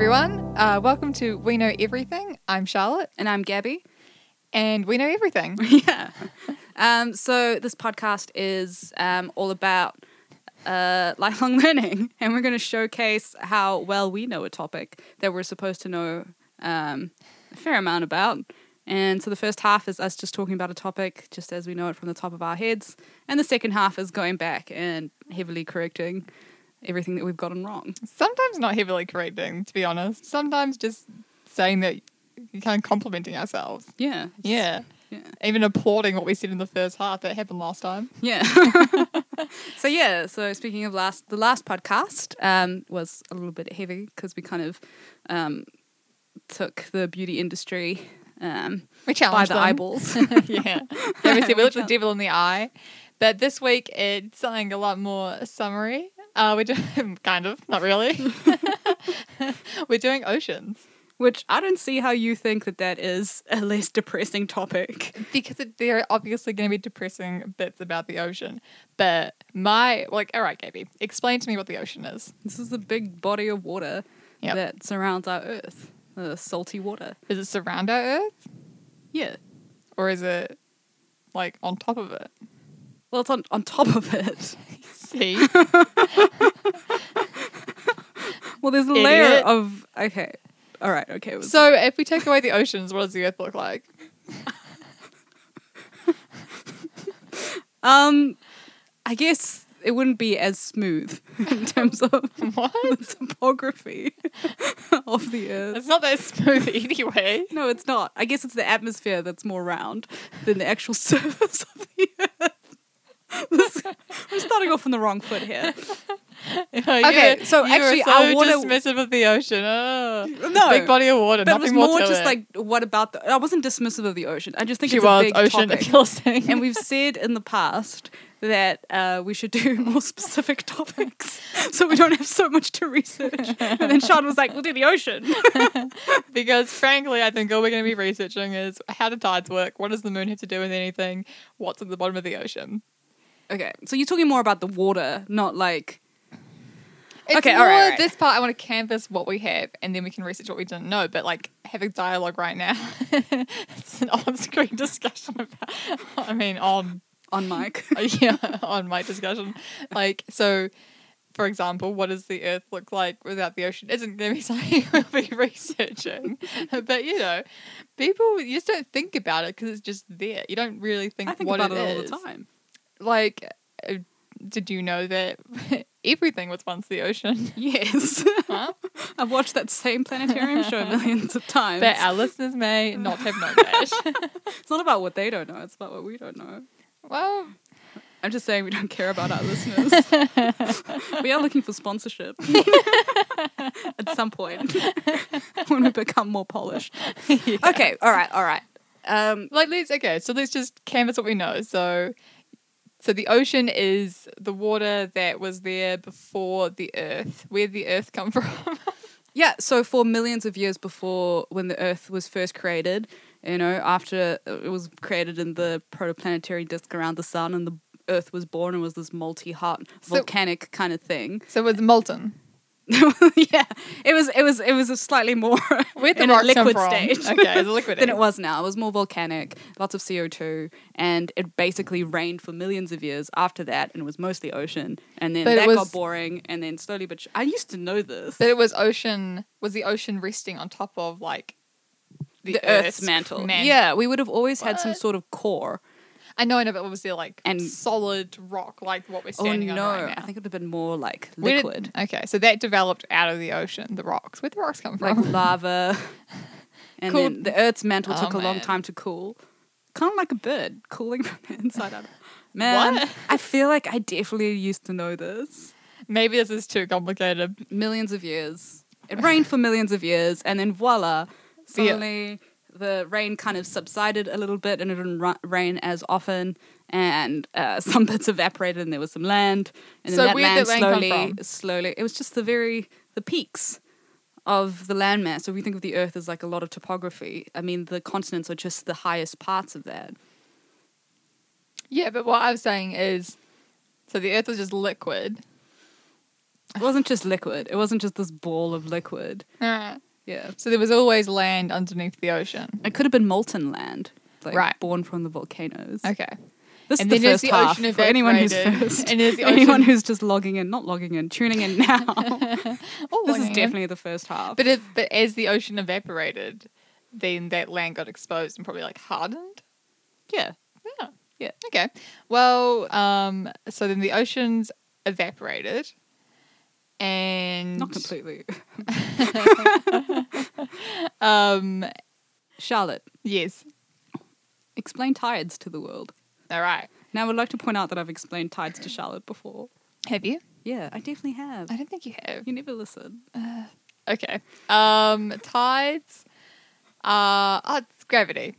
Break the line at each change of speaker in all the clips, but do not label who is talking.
everyone. Uh, welcome to We Know Everything. I'm Charlotte,
And I'm Gabby.
and we know everything.
yeah. Um, so this podcast is um, all about uh, lifelong learning, and we're going to showcase how well we know a topic that we're supposed to know um, a fair amount about. And so the first half is us just talking about a topic just as we know it from the top of our heads, and the second half is going back and heavily correcting everything that we've gotten wrong.
Sometimes not heavily correcting, to be honest. Sometimes just saying that kind of complimenting ourselves.
Yeah.
Yeah.
Yeah.
Even applauding what we said in the first half that happened last time.
Yeah. so yeah. So speaking of last, the last podcast um, was a little bit heavy because we kind of um, took the beauty industry um,
We
by the
them.
eyeballs.
yeah. yeah. We said we
We
looked the devil in the eye. But this week it's something a lot more summery. Uh, we're doing kind of, not really. we're doing oceans.
Which I don't see how you think that that is a less depressing topic.
because it, there are obviously going to be depressing bits about the ocean. But my, like, all right, Gabby, explain to me what the ocean is.
This is a big body of water
Yep.
that surrounds our Earth, the salty water.
Does it surround our Earth
Yeah.
or is it like on top of it?
Well, it's on on top of it.
See?
Well, there's a layer of okay. All right. Okay. it was-
so if we take away the oceans, what does the Earth look like?
Um, I guess it wouldn't be as smooth in terms of
What?
the topography of the Earth.
It's not that smooth anyway.
No, it's not. I guess it's the atmosphere that's more round than the actual surface of the Earth. Starting off on the wrong foot here.
okay,
so actually
so
our water-
dismissive of the ocean. Oh,
No,
big body of water.
But it was
more
more just
it.
like, what about the? I wasn't dismissive of the ocean. I just think
she
it's
was
a big
ocean
topic.
Philistine.
and we've said in the past that uh, we should do more specific topics so we don't have so much to research. And then Sean was like, we'll do the ocean.
because frankly, I think all we're going to be researching is how do tides work? What does the moon have to do with anything? What's at the bottom of the ocean?
Okay, so you're talking more about the water, not like.
It's
Okay,
more
all right, all right.
This part, I want to canvas what we have, and then we can research what we didn't know. But like, have a dialogue right now. it's an on-screen discussion about. I mean, on
On mic.
yeah, on mic discussion. Like, so, for example, what does the Earth look like without the ocean? Isn't going to be something we'll be researching. but you know, people you just don't think about it because it's just there. You don't really think,
I think
what
about
it
it all
is.
the time.
Like, uh, did you know that everything was once the ocean?
Yes.
Huh?
I've watched that same planetarium show millions of times.
But our listeners may not have known that.
It's not about what they don't know, it's about what we don't know.
well,
I'm just saying we don't care about our listeners. we are looking for sponsorship at some point when we become more polished. Okay, all right, all right. Um,
like let's okay so let's just canvas what we know so so the ocean is the water that was there before the earth. Where did the earth come from?
Yeah, so for millions of years before when the Earth was first created, you know, after it was created in the protoplanetary disk around the sun and the Earth was born and was this multi-hot
So-
volcanic kind of thing.
so it was molten
yeah, it was it was it was a slightly more
where the
in a liquid stage.
okay it's a liquid
than it was now. It was more volcanic, lots of CO2, and it basically rained for millions of years after that, and it was mostly ocean. And then
But
that
was-
got boring, and then slowly but sh- I used to know this.
but it was ocean was the ocean resting on top of like
the, Earth's, mantle. Yeah, we would have always had some sort of core.
I know I know but was there like
And-
solid rock like what we're
Oh
standing
no,
on right now
I think it would have been more like
Where did-
liquid,
okay so that developed out of the ocean the rocks where'd the rocks come from?
like lava, and
Cool.
then the Earth's mantle
Oh,
took a long time to cool, kind of like a bird cooling from the inside out. Man,
What?
I feel like I definitely used to know this.
maybe this is too complicated
millions of years. It rained for millions of years, and then voila, suddenly the rain kind of subsided a little bit, and it didn't ru- rain as often, and uh, some bits evaporated, and there was some land, and then
So
that land
did the rain
slowly, slowly. It was just the very the peaks of the landmass. So if you think of the Earth as like a lot of topography, I mean the continents are just the highest parts of that.
Yeah, but what I was saying is, so the Earth was just liquid,
It wasn't just liquid. It wasn't just this ball of liquid.
Alright.
Yeah.
So there was always land underneath the ocean.
It could have been molten land, like
Right.
born from the volcanoes.
Okay.
This
And
is the first
the
half
ocean
for anyone who's first.
And there's the
anyone who's just logging in, not logging in, tuning in now. This is definitely the first half.
But it, but as the ocean evaporated, then that land got exposed and probably like hardened.
yeah,
Yeah.
Yeah.
Okay. Well, um, so then the oceans evaporated, and
not completely.
Um,
Charlotte,
yes.
explain tides to the world.
All right.
Now, I would like to point out that I've explained tides to Charlotte before.
Have you?
Yeah, I definitely have.
I don't think you have.
You never listen.
Okay. Um, tides are oh, it's gravity.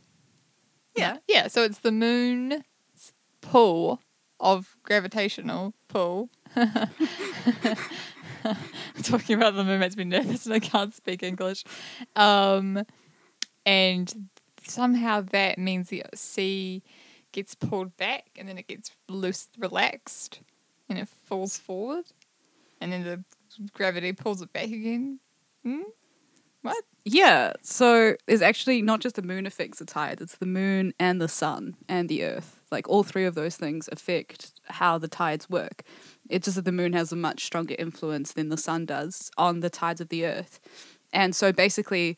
Yeah.
Yeah. So it's the moon's pull of gravitational pull. Talking about the moon makes me nervous and I can't speak English. Um, and somehow that means the sea gets pulled back and then it gets loose, relaxed, and it falls forward, and then the gravity pulls it back again. Hmm? What?
Yeah, so it's actually not just the moon affects the tides, it's the moon and the sun and the earth. Like all three of those things affect how the tides work. It's just that the moon has a much stronger influence than the sun does on the tides of the earth. And so basically,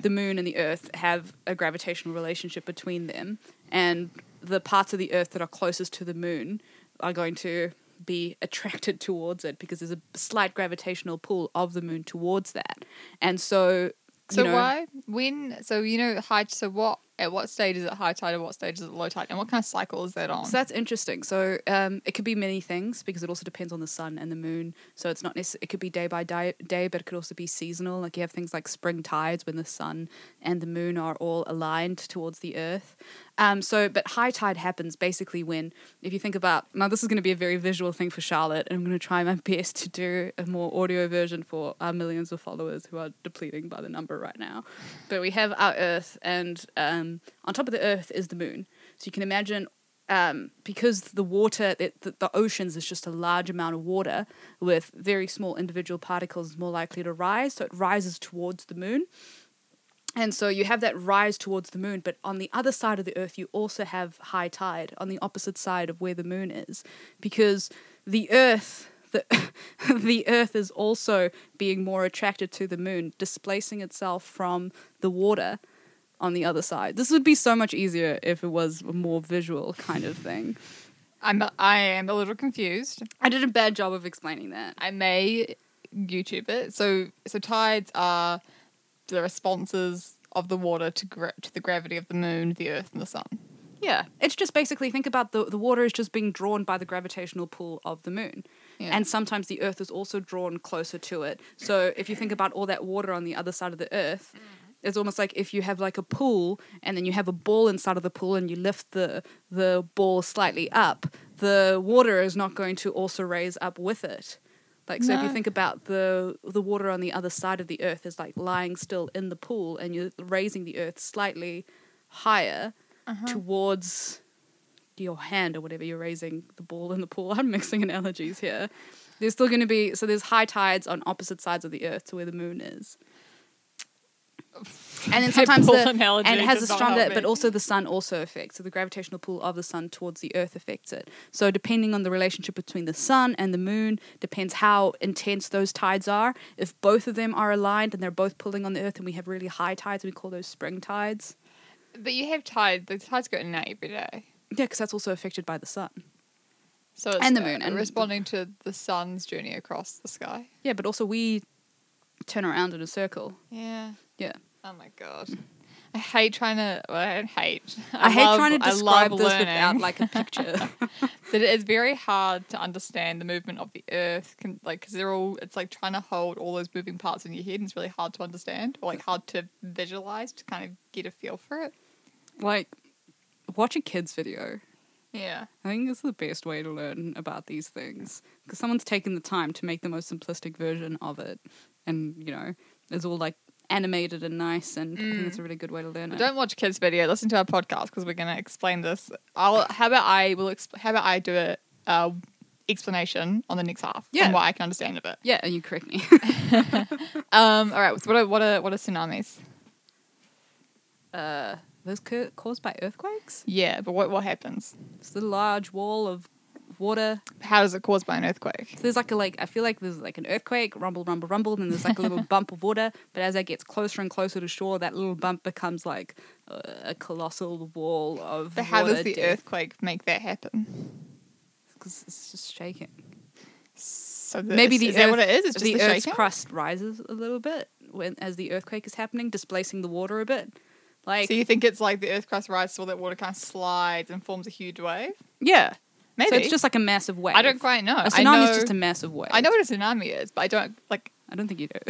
the moon and the earth have a gravitational relationship between them, and the parts of the earth that are closest to the moon are going to be attracted towards it because there's a slight gravitational pull of the moon towards that. And so
So
know,
why? When? So you know high. So what? At what stage is it high tide? At what stage is it low tide? And what kind of cycle is that on?
So that's interesting. So um, it could be many things because it also depends on the sun and the moon. So it's not necessarily, it could be day by day, day, but it could also be seasonal. Like you have things like spring tides when the sun and the moon are all aligned towards the earth. Um, so, but high tide happens basically when, if you think about, now this is going to be a very visual thing for Charlotte, and I'm going to try my best to do a more audio version for our millions of followers who are depleting by the number right now. But we have our earth, and um, on top of the earth is the moon. So you can imagine um, because the water, the, the, the oceans is just a large amount of water with very small individual particles more likely to rise. So it rises towards the moon. And so you have that rise towards the moon, but on the other side of the earth, you also have high tide on the opposite side of where the moon is, because the earth. The, the earth is also being more attracted to the moon, displacing itself from the water on the other side. This would be so much easier if it was a more visual kind of thing.
I'm. I am a little confused.
I did a bad job of explaining that.
I may YouTube it. So so tides are the responses of the water to gra- to the gravity of the moon, the earth, and the sun.
Yeah, it's just basically think about the the water is just being drawn by the gravitational pull of the moon.
Yeah.
And sometimes the earth is also drawn closer to it. So if you think about all that water on the other side of the earth, mm-hmm. it's almost like if you have like a pool and then you have a ball inside of the pool and you lift the the ball slightly up, the water is not going to also raise up with it. Like so if you think about the the water on the other side of the earth is like lying still in the pool and you're raising the earth slightly higher uh-huh. towards your hand or whatever you're raising the ball in the pool. I'm mixing analogies here. There's still going to be so there's high tides on opposite sides of the earth to where the moon is. And then sometimes the,
analogy
and it has a
does not
stronger, but also the sun also affects. So the gravitational pull of the sun towards the earth affects it. So depending on the relationship between the sun and the moon, depends how intense those tides are. If both of them are aligned and they're both pulling on the earth, and we have really high tides, we call those spring tides.
But you have tide. The tides go in and out every day.
Yeah, because that's also affected by the sun.
So it's
And the
uh,
moon, and-
responding to the sun's journey across the sky.
Yeah, but also we turn around in a circle.
Yeah.
Yeah.
Oh my god. I hate trying to. Well, I don't hate.
I, hate
love-
trying to
I
describe this
learning.
without like a picture.
that it is very hard to understand the movement of the earth can, like because they're all it's like trying to hold all those moving parts in your head and it's really hard to understand or like hard to visualize to kind of get a feel for it
like, watch a kid's video.
yeah
I think it's the best way to learn about these things because someone's taken the time to make the most simplistic version of it, and you know, it's all like animated and nice, and I think it's a really good way to learn it.
don't watch kids video listen to our podcast because we're going to explain this i'll how about i will exp- how about i do it uh explanation on the next half.
Yeah.
From what I can understand of it.
Yeah, and you correct me.
Um. All right. So what are what are what are tsunamis?
uh, those ca- caused by earthquakes.
Yeah, but what what happens?
It's the large wall of water.
How does it caused by an earthquake?
So there's like a like I feel like there's like an earthquake, rumble, rumble, rumble, and then there's like a little bump of water. But as that gets closer and closer to shore, that little bump becomes like a, a colossal wall of.
But how does the
death,
earthquake make that happen?
Because it's just shaking.
So the,
Maybe the
is that
earth,
what it is? It's just
the
the,
Earth's
shaking.
crust rises a little bit when as the earthquake is happening, displacing the water a bit. Like
So you think it's like the earth crust rises, so that water kind of slides and forms a huge wave?
yeah,
Maybe.
so it's just like a massive wave.
I don't quite know.
A
I
tsunami
know,
is just a massive wave.
I know what a tsunami is, but I don't like.
I don't think you do.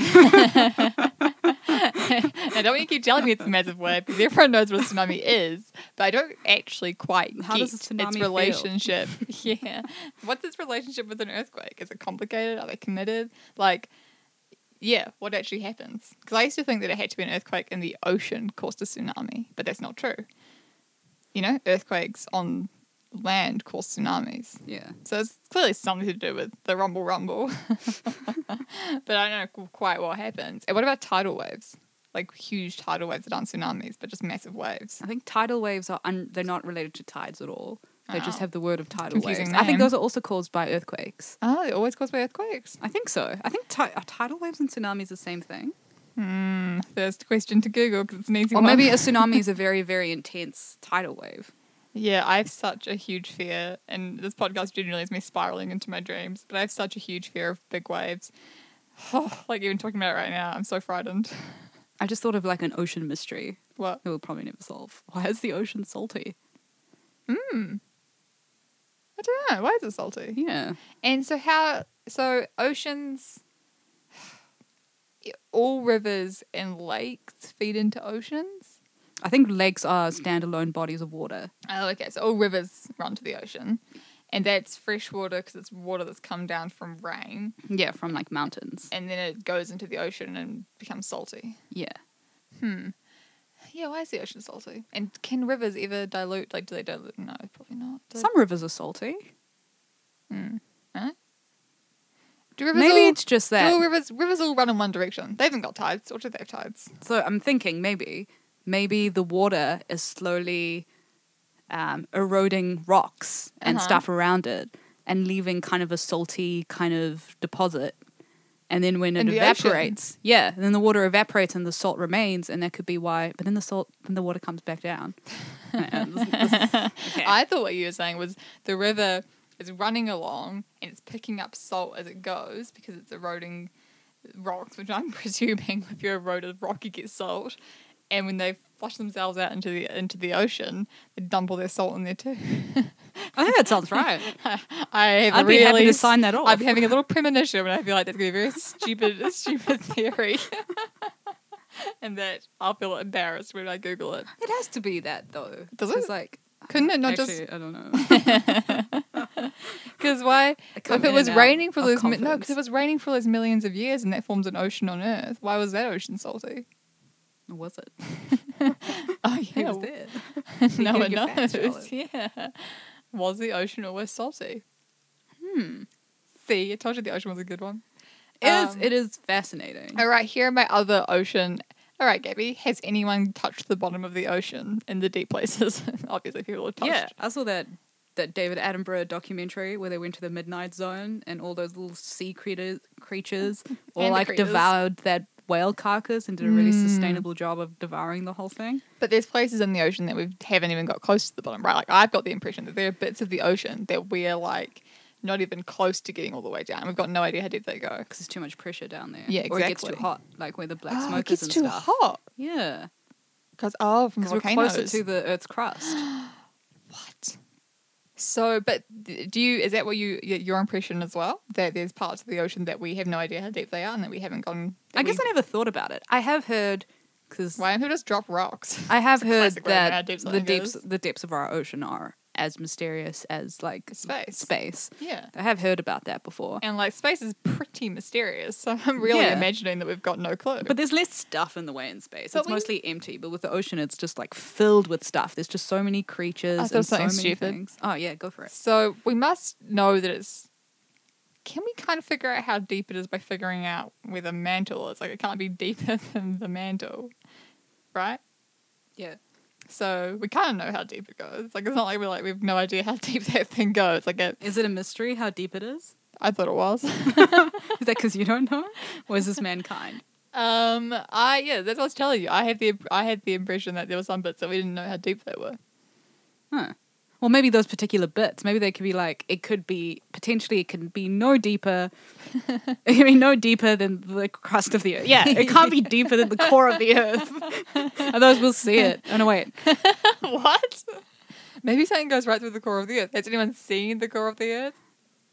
I don't want you to keep telling me it's a massive wave because everyone knows what a tsunami is, but I don't actually quite
How
get
does a tsunami
its relationship. yeah, what's its relationship with an earthquake? Is it complicated? Are they committed? Like, yeah, what actually happens? Because I used to think that it had to be an earthquake in the ocean caused a tsunami, but that's not true. You know, earthquakes on land cause tsunamis.
yeah.
So it's clearly something to do with the rumble rumble. but I don't know quite what happens. And what about tidal waves? Like huge tidal waves that aren't tsunamis, but just massive waves.
I think tidal waves are un- they're not related to tides at all. They just
Oh.
have the word of tidal
Confusing
waves. I think those are also caused by earthquakes.
Oh, they're always caused by earthquakes.
I think so. I think ti- are tidal waves and tsunamis the same thing?
Hmm. First question to Google because it's an easy
Or
one.
maybe a tsunami is a very, very intense tidal wave.
Yeah, I have such a huge fear, and this podcast generally is me spiraling into my dreams, but I have such a huge fear of big waves. Oh, like even talking about it right now, I'm so frightened.
I just thought of like an ocean mystery
What?
that we'll probably never solve. Why is the ocean salty?
Hmm. I don't know. Why is it salty?
Yeah.
And so how so oceans all rivers and lakes feed into oceans?
I think lakes are standalone bodies of water.
Oh, okay. So all rivers run to the ocean. And that's fresh water because it's water that's come down from rain
Yeah, from like mountains.
and then it goes into the ocean and becomes salty.
Yeah.
Hmm. Yeah, why is the ocean salty? And can rivers ever dilute? Like, do they dilute? No, probably not. Do
Some rivers are salty.
Hmm. Huh? Do rivers
Maybe
all,
it's just that.
all rivers rivers all run in one direction? They haven't got tides, or do they have tides?
So I'm thinking maybe, maybe the water is slowly um, eroding rocks and
Uh-huh.
stuff around it and leaving kind of a salty kind of deposit. And then when it
the ocean?
evaporates, yeah, then the water evaporates and the salt remains, and that could be why. But then the salt, then the water comes back down. Yeah, this- this- okay.
I thought what you were saying was the river is running along and it's picking up salt as it goes because it's eroding rocks, which I'm presuming if you erode a rock, you get salt. And when they flush themselves out into the into the ocean, they dump all their salt in there too.
I think that sounds right.
I have
I'd be
really
happy to sign that off.
I'm having a little premonition, and I feel like that's going to be a very stupid, stupid theory. and that I'll feel embarrassed when I Google it.
It has to be that though.
Does it?
Like,
Couldn't it not
actually, I don't know.
Because why? If it was raining for those mi- no, because it was raining for those millions of years, and that forms an ocean on Earth. Why was that ocean salty?
Was it?
Oh yeah,
was there.
no one knows. Yeah, was the ocean always salty?
Hmm.
See, I told you the ocean was a good one.
It is.
Um,
It is fascinating.
All right, here are my other ocean. All right, Gabby, has anyone touched the bottom of the ocean in the deep places? Obviously, people have touched.
Yeah, I saw that that David Attenborough documentary where they went to the midnight zone and all those little sea creatures creatures all like
critters.
devoured that whale carcass and did a really
Mm.
sustainable job of devouring the whole thing.
But there's places in the ocean that we haven't even got close to the bottom, right? Like I've got the impression that there are bits of the ocean that we're like not even close to getting all the way down. We've got no idea how deep they go.
Because there's too much pressure down there.
Yeah, exactly.
Or it gets too hot, like where the black
Oh,
smoke
it gets
is and
too
stuff.
hot
Yeah,
because oh, from the
because we're closer to the Earth's crust.
what? So, but do you? Is that what you your impression as well? That there's parts of the ocean that we have no idea how deep they are, and that we haven't gone.
I guess
we-
I never thought about it. I have heard because
Why don't people just drop rocks?
I have heard
classic way to know how
that the
is.
the depths of our ocean are as mysterious as like
Space.
Space.
Yeah.
I have heard about that before.
And like space is pretty mysterious, so I'm really
Yeah.
imagining that we've got no clue.
But there's less stuff in the way in space.
But
it's
we-
mostly empty. But with the ocean, it's just like filled with stuff. There's just so many creatures
I
and so many
stupid.
things. Oh yeah, go for it.
So we must know that it's can we kind of figure out how deep it is by figuring out where the mantle is? Like it can't be deeper than the mantle, right?
Yeah.
So we kind of know how deep it goes. Like it's not like we're like we have no idea how deep that thing goes. Like it,
Is it a mystery how deep it is?
I thought it was.
Is that because you don't know? Or is this mankind?
um, I yeah, that's what I was telling you. I had the I had the impression that there were some bits that we didn't know how deep they were.
Huh. Well, maybe those particular bits. Maybe they could be like it could be potentially it can be no deeper. it can be no deeper than the crust of the earth. Yeah, it can't be deeper than the core of the earth. Otherwise, we'll see it. Oh no, wait.
what? Maybe something goes right through the core of the earth. Has anyone seen the core of the earth?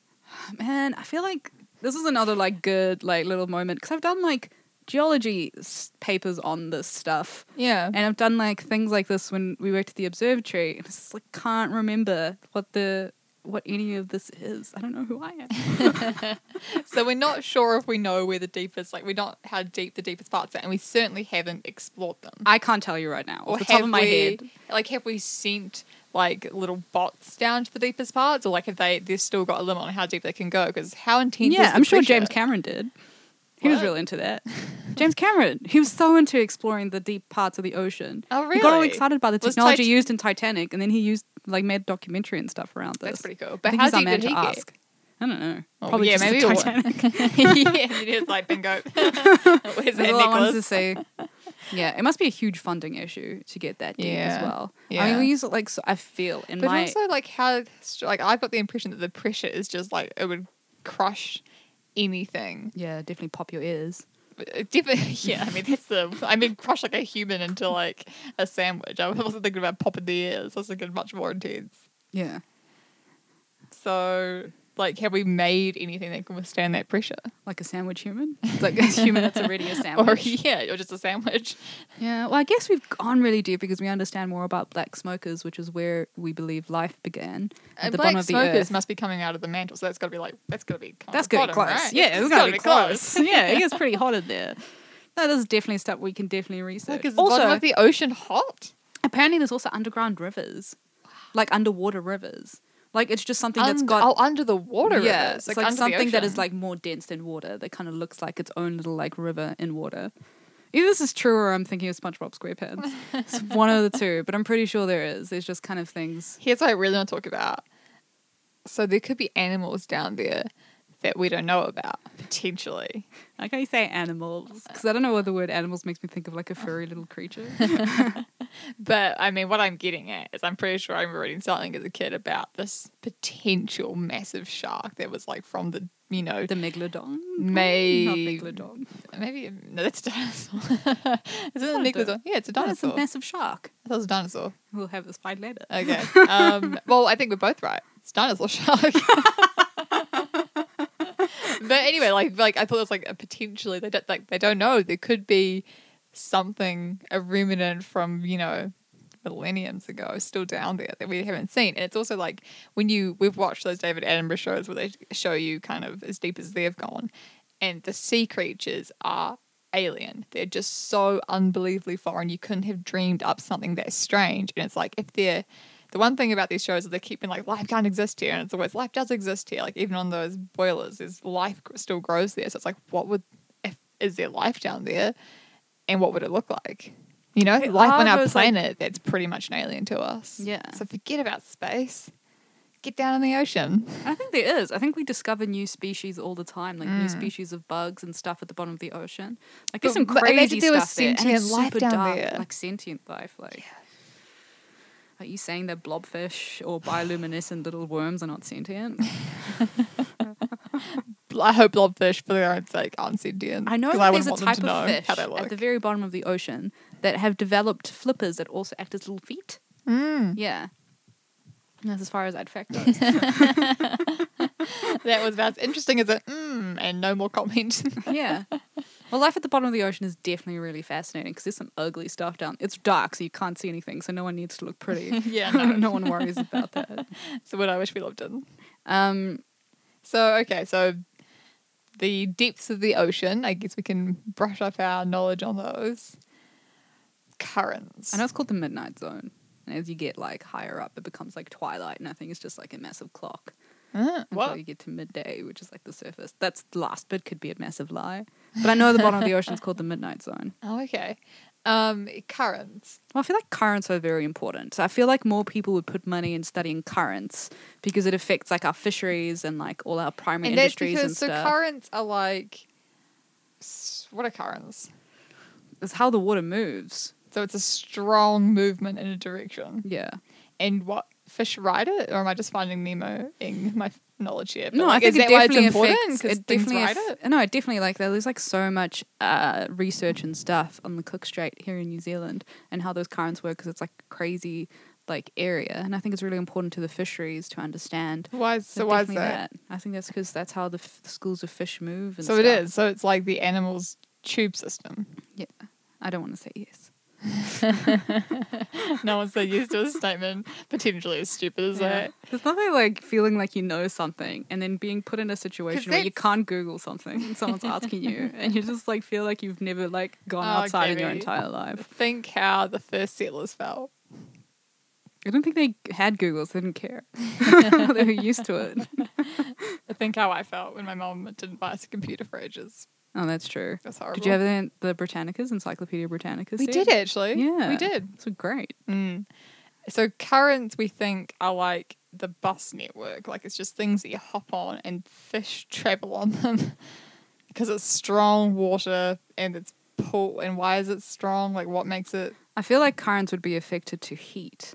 Man, I feel like this is another like good like little moment because I've done like geology s- papers on this stuff.
Yeah.
And I've done like things like this when we worked at the observatory, and it's just, like can't remember what the what any of this is. I don't know who I am.
so we're not sure if we know where the deepest, like we don't how deep the deepest parts are, and we certainly haven't explored them.
I can't tell you right now
Or
off the top
have
of my
we,
head.
like have we sent like little bots down to the deepest parts, or like have they they've still got a limit on how deep they can go? Because how intense?
Yeah, I'm sure? James Cameron did. He was
What?
real into that. James Cameron, he was so into exploring the deep parts of the ocean.
Oh
He got all
really?
excited by the
Was
technology
Tit-
used in Titanic, and then he used like made a documentary and stuff around this.
That's pretty cool.
I
But
think
how
he's our
deep
man
did
to
he get?
ask. I don't know.
Oh,
Probably
yeah,
just
maybe
the
it
Titanic.
yeah, it is like bingo. Where's
That's
that
all I wanted to
necklace?
say. Yeah, it must be a huge funding issue to get that deep as
Yeah.
well. I
Yeah.
mean, we use it like so I feel in
But
my
also, like how, like I've got the impression that the pressure is just like it would crush anything.
yeah, definitely pop your ears.
Uh, but Definitely, yeah. I mean, that's the. I mean, crush like a human into like a sandwich. I wasn't thinking about popping the ears. I was thinking much more intense.
Yeah,
So, like, have we made anything that can withstand that pressure?
like a sandwich human. It's like a human that's already a
Or
sandwich.
yeah, or just a sandwich.
Yeah, well, I guess we've gone really deep because we understand more about black smokers, which is where we believe life began at
And
the
black
bottom of the
smokers
earth.
must be coming out of the mantle, so that's got to be like that's got to be.
That's be close.
right?
Yeah, it's,
it's
gotta be close. yeah, it gets pretty hot in there. no That is definitely stuff we can definitely research.
The
also,
of the ocean hot.
apparently, there's also underground rivers, like underwater rivers. Like it's just something that's
Und-
got
oh under the water.
yeah,
rivers,
it's
like,
like, something that is like more dense than water. That kind of looks like its own little like river in water. Either this is true or I'm thinking of SpongeBob SquarePants. it's one of the two, but I'm pretty sure there is. There's just kind of things.
Here's what I really want to talk about. So there could be animals down there that we don't know about potentially.
Like how you say animals, because I don't know what the word animals makes me think of like a furry little creature.
But I mean, what I'm getting at is I'm pretty sure I remember reading something as a kid about this potential massive shark that was like from the, you know,
the megalodon,
May-
not megalodon.
maybe no, that's a dinosaur. is it a megalodon? Yeah, it's a
No, it's a
dinosaur.
massive shark.
I thought it was a dinosaur.
We'll have this fight later.
Okay. Um, well, I think we're both right. It's dinosaur shark. but anyway, like like I thought it was like a potentially they don't like they don't know. There could be something a remnant from you know millenniums ago still down there that we haven't seen. And it's also like when you we've watched those David Attenborough shows where they show you kind of as deep as they've gone, and the sea creatures are alien. They're just so unbelievably foreign. You couldn't have dreamed up something that strange. And it's like if they're the one thing about these shows is they keep being like life can't exist here, and it's always life does exist here. Like even on those boilers, there's life still grows there. So it's like, what would if is there life down there, and what would it look like? You know, life on our
those, like-
planet that's pretty much an alien to us.
Yeah.
So forget about space. Get down in the ocean.
I think there is. I think we discover new species all the time, like new
Mm.
species of bugs and stuff at the bottom of the ocean. Like there's
But-
some crazy
there
stuff there, and it's
life
super
down
dark,
there.
like sentient life. Like, are you saying that blobfish or bioluminescent little worms are not sentient?
I hope blobfish, for their own sake, aren't sentient.
I know that
wouldn't
there's a type of
know
fish at the very bottom of the ocean that have developed flippers that also act as little feet.
Mm.
Yeah. That's as far as I'd fact
that was about as interesting as a mm, and no more comment.
yeah. Well, life at the bottom of the ocean is definitely really fascinating because there's some ugly stuff down. It's dark, so you can't see anything, so no one needs to look pretty.
yeah,
no.
no.
one worries about that.
so what I wish we lived in.
Um,
So okay, so the depths of the ocean. I guess we can brush up our knowledge on those currents.
I know it's called the midnight zone. And as you get like higher up, it becomes like twilight, and I think it's just like a massive clock.
Uh,
until
what?
you get to midday, which is like the surface. That's the last bit could be a massive lie, but I know the bottom of the ocean is called the midnight zone.
Oh, okay. Um, currents.
Well, I feel like currents are very important. I feel like more people would put money in studying currents because it affects like our fisheries and like all our primary
And that's
industries
because
and
so currents are like what are currents?
it's how the water moves.
So it's a strong movement in a direction.
Yeah.
And what fish ride it, or am I just finding Nemo in my knowledge here? But,
No,
like,
I
is
think it
that why it's
definitely
important?
affects.
Because
It
things
definitely aff-
it.
No, it definitely like that. there's like so much uh, research and stuff on the Cook Strait here in New Zealand and how those currents work because it's like a crazy like area, and I think it's really important to the fisheries to understand.
Why? is-
So
why is
definitely
that?
I think that's because that's how the, f- the schools of fish move. And
So it
stuff.
is. So it's like the animal's tube system. Yeah.
I don't want to say yes.
No one's so used to a statement potentially as stupid as
Yeah.
that.
There's nothing like feeling like you know something and then being put in a situation where you can't Google something and someone's asking you and you just like feel like you've never like gone
Oh,
outside in your entire life.
Think how the first settlers felt.
I don't think they had Googles, they didn't care. they were used to it.
I think how I felt when my mom didn't buy us a computer for ages.
Oh, that's true.
That's horrible.
Did you have the, the Britannicas, Encyclopedia Britannicas?
We did actually.
Yeah.
we did.
So great.
Mm. So currents we think are like the bus network. Like it's just things that you hop on and fish travel on them because it's strong water and it's pull. And why is it strong? Like what makes it?
I feel like currents would be affected to heat,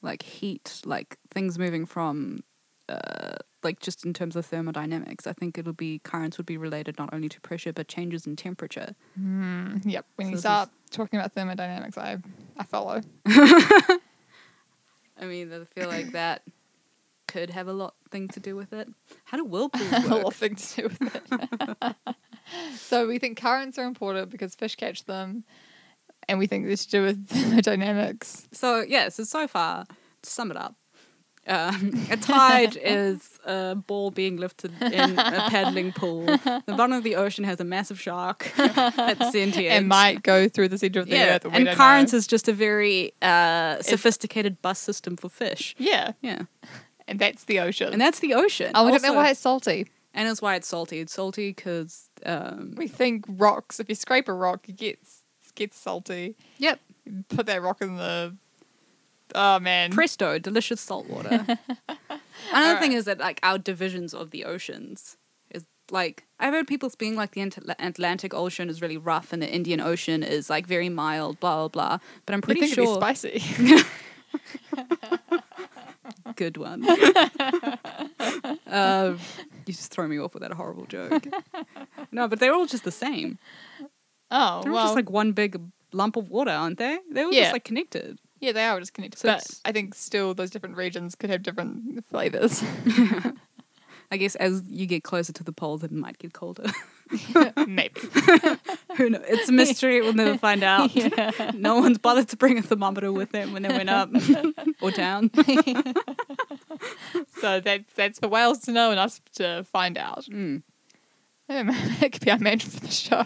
like heat, like things moving from, uh, like just in terms of thermodynamics. I think it'll be currents would be related not only to pressure but changes in temperature.
Mm, yep. When
So
you start talking about thermodynamics, I I follow.
I mean, I feel like that could have a lot thing to do with it. How do whirlpools
a lot
work?
thing to do with it. so we think currents are important because fish catch them, and we think this to do with thermodynamics.
so yeah, so so far, to sum it up, um, a tide is a ball being lifted in a paddling pool. The bottom of the ocean has a massive shark that's sentient.
It might go through the center of the
yeah,
earth.
and currents
know.
is just a very uh, sophisticated bus system for fish.
yeah,
Yeah,
and that's the ocean.
and that's the ocean.
I we don't know
Also-
why it's salty.
and it's why it's salty. It's salty because um,
We think rocks. If you scrape a rock, it gets it gets salty.
yep,
Put that rock in the. Oh man.
presto, delicious salt water. Another thing is that like our divisions of the oceans is like I've heard people being like the Ant- Atlantic Ocean is really rough and the Indian Ocean is like very mild, blah blah blah. But I'm pretty
think it'd be
sure
spicy.
good one. um, you just throw me off with that horrible joke. no, but they're all just the same.
oh
They're all
well.
just like one big lump of water, aren't they? They're all
Yeah.
just like connected.
Yeah, they are just connected.
So
but I think still those different regions could have different flavors.
I guess as you get closer to the poles, it might get colder.
Maybe.
Who knows? It's a mystery. We'll never find out.
Yeah.
No one's bothered to bring a thermometer with them when they went up or down.
So that's that's for whales to know and us to find out.
Mm.
That could be our mantra for the show.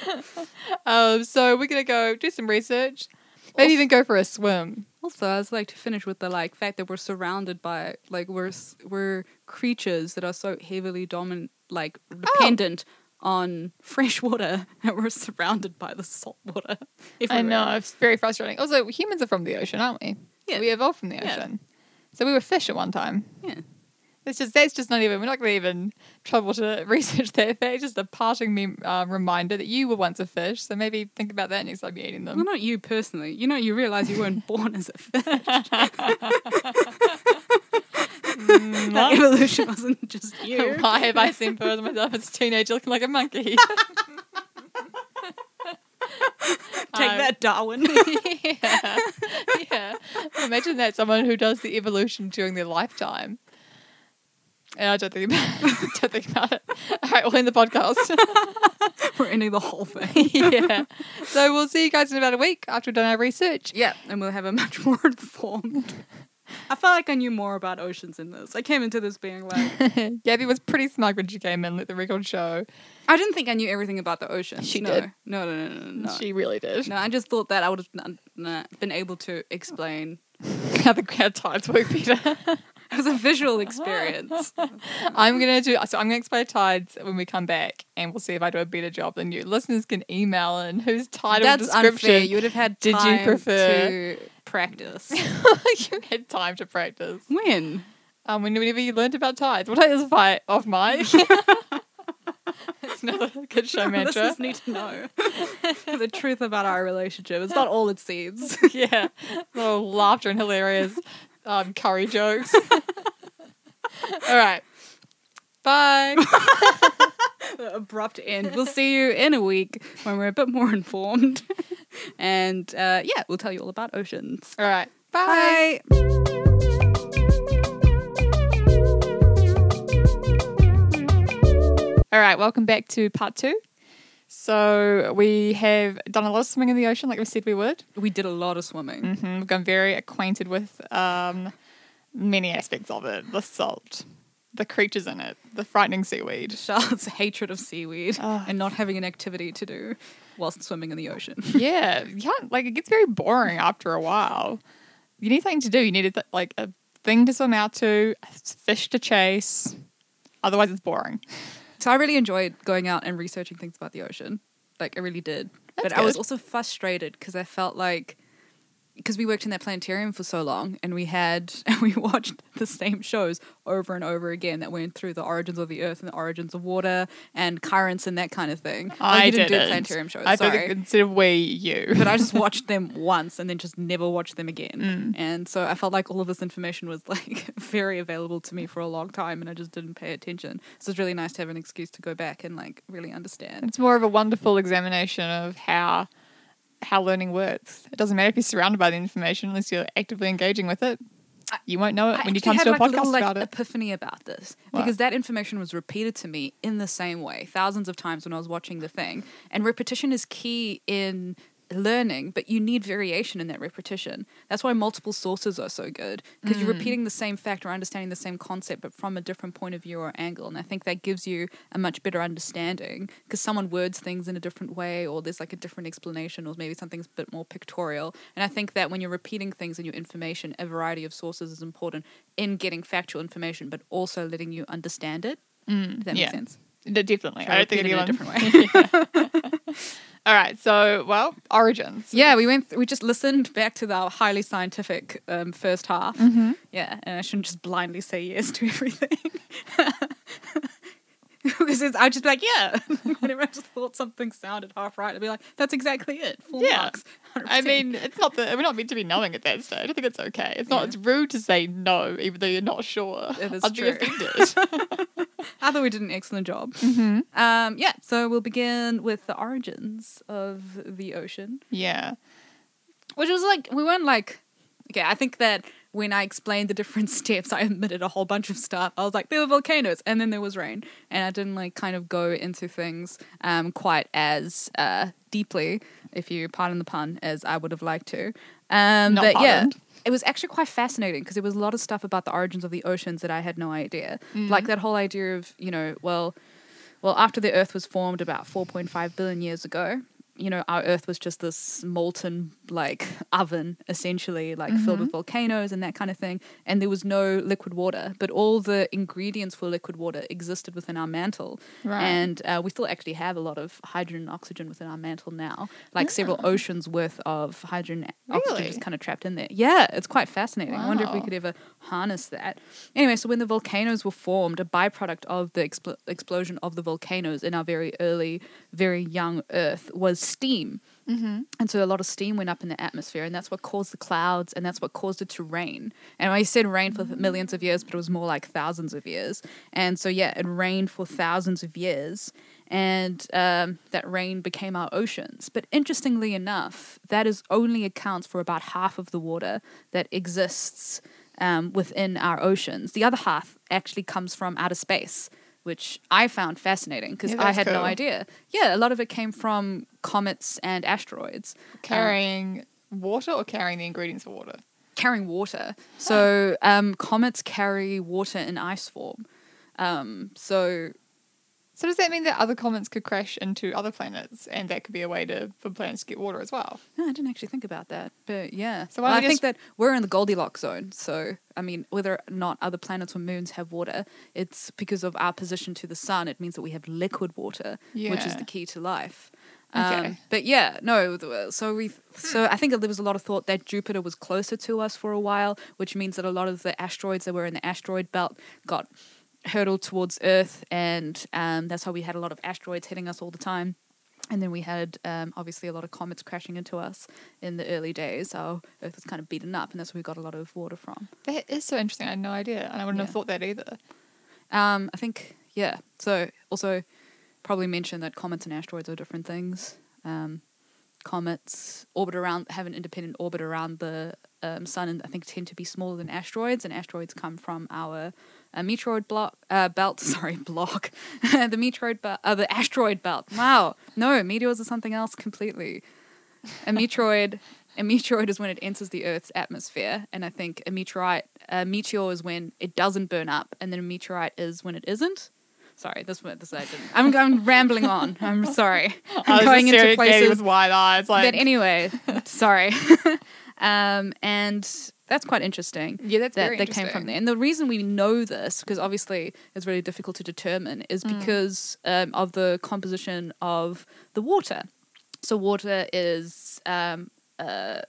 um, so we're gonna go do some research. Maybe
Also-
even go for a swim.
Also, I'd like to finish with the like fact that we're surrounded by like we're we're creatures that are so heavily dominant, like dependent on fresh water, and we're surrounded by the salt water.
I know it's very frustrating. Also, humans are from the ocean, aren't we?
Yeah.
we evolved from the
Yeah.
ocean. So we were fish at one time.
Yeah.
It's just that's just not even. We're not going to even trouble to research that fact. Just a parting mem- uh, reminder that you were once a fish. So maybe think about that next time you're eating
Well,
them.
not you personally. You know, you realize you weren't born as a fish. That evolution wasn't just you.
Why have I seen photos of myself as a teenager looking like a monkey?
Take
Um,
that, Darwin.
yeah. yeah. Imagine that someone who does the evolution during their lifetime. And I don't think about it. don't think about it. All right, we'll end the podcast.
we're ending the whole thing.
yeah. So we'll see you guys in about a week after we've done our research.
Yeah, and we'll have a much more informed. I felt like I knew more about oceans in this. I came into this being like,
Gabby was pretty smug when she came in, let the record show.
I didn't think I knew everything about the ocean.
She
no.
did.
No, no, no, no, no.
She really did.
No, I just thought that I would have been able to explain
How the tides work better.
It was a visual experience.
I'm gonna do so. I'm gonna explain tides when we come back, and we'll see if I do a better job than you. Listeners can email in whose title
That's
description
unfair. You would have had
did you prefer-
to practice.
you had time to practice.
when?
Um, whenever you learned about tides, take this fight off mic. it's another good show mantra.
Listeners need to know the truth about our relationship. It's not all it seems.
yeah, little laughter and hilarious um, curry jokes. All right, bye.
Abrupt end. We'll see you in a week when we're a bit more informed. and uh, yeah, we'll tell you all about oceans.
All right, bye.
Bye.
All right, welcome back to part two. So we have done a lot of swimming in the ocean, like we said we would.
We did a lot of swimming.
hmm We've gotten very acquainted with um, many aspects of it: the salt, the creatures in it, the frightening seaweed.
Charlotte's hatred of seaweed
Oh.
and not having an activity to do whilst swimming in the ocean.
yeah, can't like it gets very boring after a while. You need something to do. You need a th- like a thing to swim out to, a fish to chase. Otherwise, it's boring.
So I really enjoyed going out and researching things about the ocean. Like I really did.
That's
but I was also frustrated because I felt like because we worked in that planetarium for so long and we had and we watched the same shows over and over again that went through the origins of the earth and the origins of water and currents and that kind of thing.
I
you didn't do
didn't.
planetarium shows.
I
sorry.
of we, you.
but I just watched them once and then just never watched them again.
Mm.
And so I felt like all of this information was like very available to me for a long time and I just didn't pay attention. So it's really nice to have an excuse to go back and like really understand.
It's more of a wonderful examination of how how learning works. It doesn't matter if you're surrounded by the information unless you're actively engaging with it. You won't know it
I
when you come to a
like
podcast
little, like,
about it.
epiphany about this
What?
because that information was repeated to me in the same way thousands of times when I was watching the thing. And repetition is key in learning, but you need variation in that repetition. That's why multiple sources are so good because you're mm. repeating the same fact or understanding the same concept, but from a different point of view or angle. And I think that gives you a much better understanding because someone words things in a different way, or there's like a different explanation, or maybe something's a bit more pictorial. And I think that when you're repeating things in your information, a variety of sources is important in getting factual information, but also letting you understand it. Mm, Does that
yeah.
make sense?
D- Definitely.
I
I don't think
in a different way?
All right. So, well, origins.
Yeah, we went. Th- we just listened back to our highly scientific um, first half.
Mm-hmm.
Yeah, and I shouldn't just blindly say yes to everything. because it's, I'd just be like, yeah. Whenever I just thought something sounded half right, I'd be like, that's exactly it. Full
Yeah.
marks.
I
100%.
mean, it's not that we're not meant to be knowing at that stage. I think it's okay. It's not.
Yeah.
It's rude to say no, even though you're not sure.
It is
I'd
true.
be offended.
I thought we did an excellent job.
mm-hmm.
Um, yeah, so we'll begin with the origins of the ocean.
Yeah.
which was like we weren't like okay i think that when i explained the different steps i omitted a whole bunch of stuff. I was like there were volcanoes and then there was rain. And i didn't like kind of go into things um quite as uh deeply if you pardon the pun as i would have liked to. Um but yeah it was actually quite fascinating because there was a lot of stuff about the origins of the oceans that i had no idea. Like that whole idea of you know well well, after the Earth was formed about 4.5 billion years ago, you know, our Earth was just this molten, like, oven, essentially, like, filled with volcanoes and that kind of thing. And there was no liquid water, but all the ingredients for liquid water existed within our mantle.
Right.
And uh, we still actually have a lot of hydrogen and oxygen within our mantle now, like several oceans worth of hydrogen and oxygen
Really?
just kind of trapped in there. Yeah, it's quite fascinating. I wonder if we could ever harness that. Anyway, so when the volcanoes were formed, a byproduct of the expl- explosion of the volcanoes in our very early, very young Earth was steam.
Mm-hmm.
And so a lot of steam went up in the atmosphere, and that's what caused the clouds, and that's what caused it to rain. And I said rain for th- millions of years, but it was more like thousands of years. And so, yeah, it rained for thousands of years, and um, that rain became our oceans. But interestingly enough, that is only accounts for about half of the water that exists um, within our oceans. The other half actually comes from outer space. Which I found fascinating because
Yeah,
I had no idea. Yeah, a lot of it came from comets and asteroids.
Carrying water or carrying the ingredients for water.
carrying water. So um, comets carry water in ice form. Um, so
So does that mean that other comets could crash into other planets, and that could be a way to for planets to get water as well?
No, I didn't actually think about that, but yeah.
So
Well, I think that we're in the Goldilocks zone. So I mean, whether or not other planets or moons have water, it's because of our position to the sun. It means that we have liquid water, which is the key to life.
Okay.
Um, but yeah, no. So we, so I think there was a lot of thought that Jupiter was closer to us for a while, which means that a lot of the asteroids that were in the asteroid belt got hurtled towards Earth, and um, that's why we had a lot of asteroids hitting us all the time. And then we had um, obviously a lot of comets crashing into us in the early days. Our Earth was kind of beaten up, and that's where we got a lot of water from.
That is so interesting. I had no idea, and I wouldn't have thought that either.
Um, I think yeah. So also probably mention that comets and asteroids are different things. Um, comets orbit around have an independent orbit around the um, sun, and I think tend to be smaller than asteroids. And asteroids come from our uh, meteoroid block uh, belt. Sorry, block the meteoroid belt. Uh, the asteroid belt. Wow, no, meteors are something else completely. A meteoroid. A meteoroid is when it enters the Earth's atmosphere, and I think a meteorite, a meteor is when it doesn't burn up, and then a meteorite is when it isn't. Sorry, this one, this I didn't. I'm, I'm rambling on. I'm sorry.
I
I'm
was
going into
staring at Katie
places.
with wide eyes, like
but anyway, sorry. um, and that's quite interesting.
yeah, that's
That they came from there, and the reason we know this, because obviously it's really difficult to determine, is
Mm.
because um, of the composition of the water. So water is um, uh,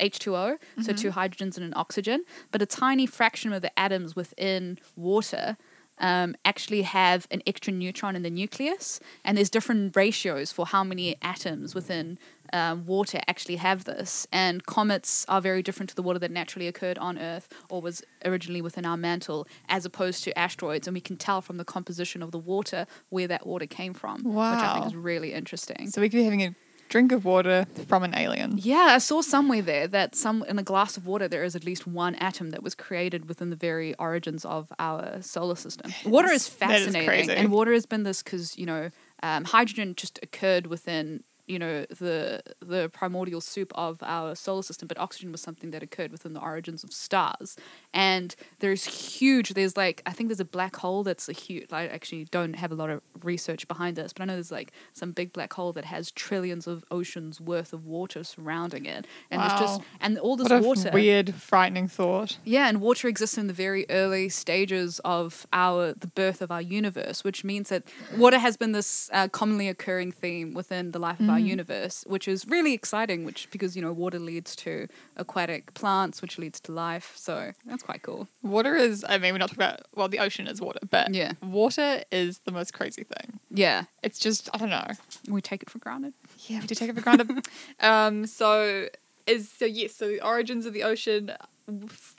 H2O,
Mm-hmm.
so two hydrogens and an oxygen, but a tiny fraction of the atoms within water um, actually have an extra neutron in the nucleus, and there's different ratios for how many atoms within um, water actually have this. And comets are very different to the water that naturally occurred on Earth or was originally within our mantle, as opposed to asteroids. And we can tell from the composition of the water where that water came from, which I think is really interesting.
So we could be having a drink of water from an alien.
Yeah, I saw somewhere there that some in a glass of water there is at least one atom that was created within the very origins of our solar system. Water is
is
fascinating,
crazy.
and water has been this because you know um, hydrogen just occurred within you know the the primordial soup of our solar system, but oxygen was something that occurred within the origins of stars. And there's huge. There's like I think there's a black hole that's a huge. I actually don't have a lot of research behind this, but I know there's like some big black hole that has trillions of oceans worth of water surrounding it, and there's just
Wow.
and all this
What a
water.
weird, frightening thought.
Yeah, and water exists in the very early stages of our the birth of our universe, which means that water has been this uh, commonly occurring theme within the life of our universe, which is really exciting. Which because you know water leads to aquatic plants, which leads to life. So that's quite cool.
Water is, I mean, we're not talking about, well, the ocean is water, but
Yeah.
water is the most crazy thing.
Yeah,
It's just, I don't know.
we take it for granted.
Yeah, we do take it for granted. um, so is so yes, so the origins of the ocean.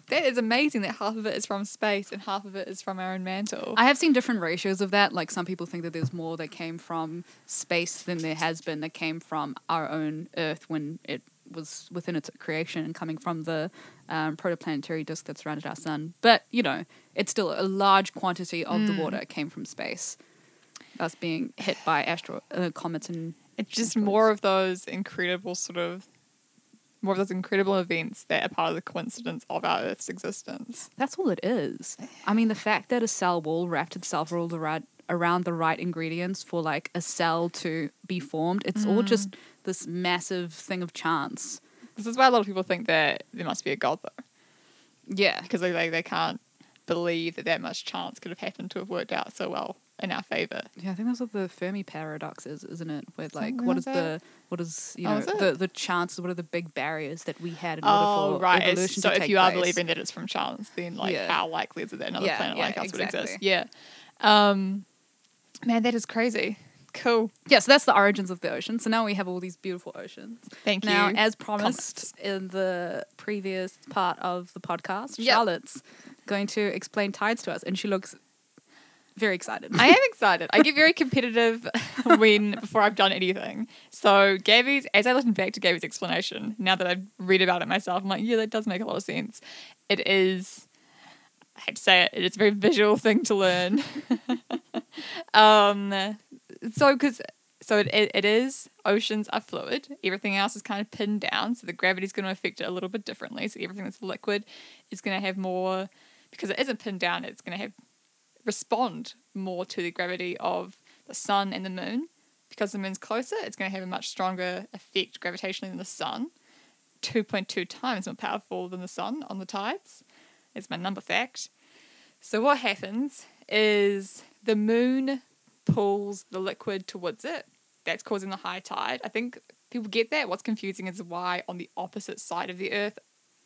That is amazing that half of it is from space and half of it is from our own mantle.
I have seen different ratios of that. Like some people think that there's more that came from space than there has been that came from our own Earth when it was within its creation and coming from the um, protoplanetary disk that surrounded our sun. But you know, it's still a large quantity of the water came from space. Us being hit by astro uh, comets and
it's just
asteroids.
more of those incredible sort of more of those incredible events that are part of the coincidence of our Earth's existence.
That's all it is. I mean, the fact that a cell wall wrapped itself all the right, around the right ingredients for like a cell to be formed, it's all mm. just this massive thing of chance.
This is why a lot of people think that there must be a god, though,
Yeah.
because they they, they can't believe that that much chance could have happened to have worked out so well in our favor.
Yeah, I think that's what the Fermi paradox is, isn't it? Where like,
Something
what
like
is
that.
the what is you
Oh,
know
is it?
the the chances? What are the big barriers that we had in
Oh,
order for
right.
Evolution
So
to
if
take
you are
place?
believing that it's from chance, then like
Yeah.
how likely is it that another
Yeah,
planet
yeah,
like us would exist?
exactly.
Yeah. Um, man, that is crazy. Cool.
Yeah, so that's the origins of the ocean. So now we have all these beautiful oceans.
Thank you.
now,
you.
as promised in the previous part of the podcast,
Yep.
Charlotte's going to explain tides to us, and she looks very excited.
I am excited. I get very competitive when before I've done anything. So Gabby's, as I listen back to Gabby's explanation, now that I've read about it myself, I'm like, yeah, that does make a lot of sense. It is, I hate to say it, it is a very visual thing to learn. um, so because so it, it, it is oceans are fluid. Everything else is kind of pinned down, so the gravity is going to affect it a little bit differently. So everything that's liquid is going to have more because it isn't pinned down. It's going to have respond more to the gravity of the sun and the moon. Because the moon's closer, it's going to have a much stronger effect gravitationally than the sun. 2.2 times more powerful than the sun on the tides. It's my number fact. So what happens is the moon pulls the liquid towards it. That's causing the high tide. I think people get that. What's confusing is why on the opposite side of the earth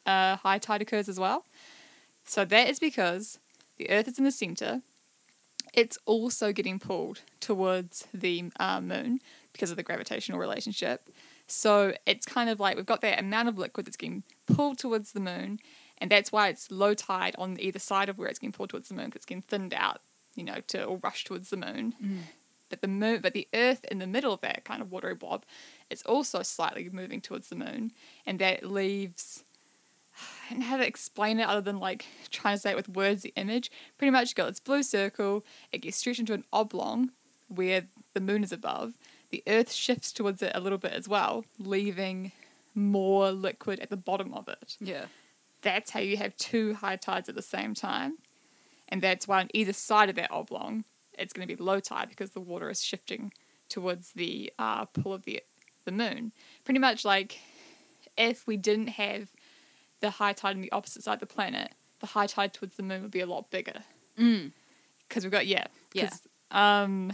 uh, high tide occurs as well. So that is because the earth is in the center. It's also getting pulled towards the uh, moon because of the gravitational relationship. So it's kind of like we've got that amount of liquid that's getting pulled towards the moon, and that's why it's low tide on either side of where it's getting pulled towards the moon because it's getting thinned out, you know, to all rush towards the moon. But the moon, but the Earth in the middle of that kind of watery blob, is also slightly moving towards the moon, and that leaves. I don't know how to explain it other than like trying to say it with words. The image pretty much got this blue circle. It gets stretched into an oblong where the moon is above. The Earth shifts towards it a little bit as well, leaving more liquid at the bottom of it
Yeah.
that's how you have two high tides at the same time. And that's why on either side of that oblong, it's going to be low tide because the water is shifting towards the uh, pull of the, the moon. Pretty much like if we didn't have the high tide on the opposite side of the planet, the high tide towards the moon would be a lot bigger.
Mm.
Because we've got, yeah.
Yeah.
Um,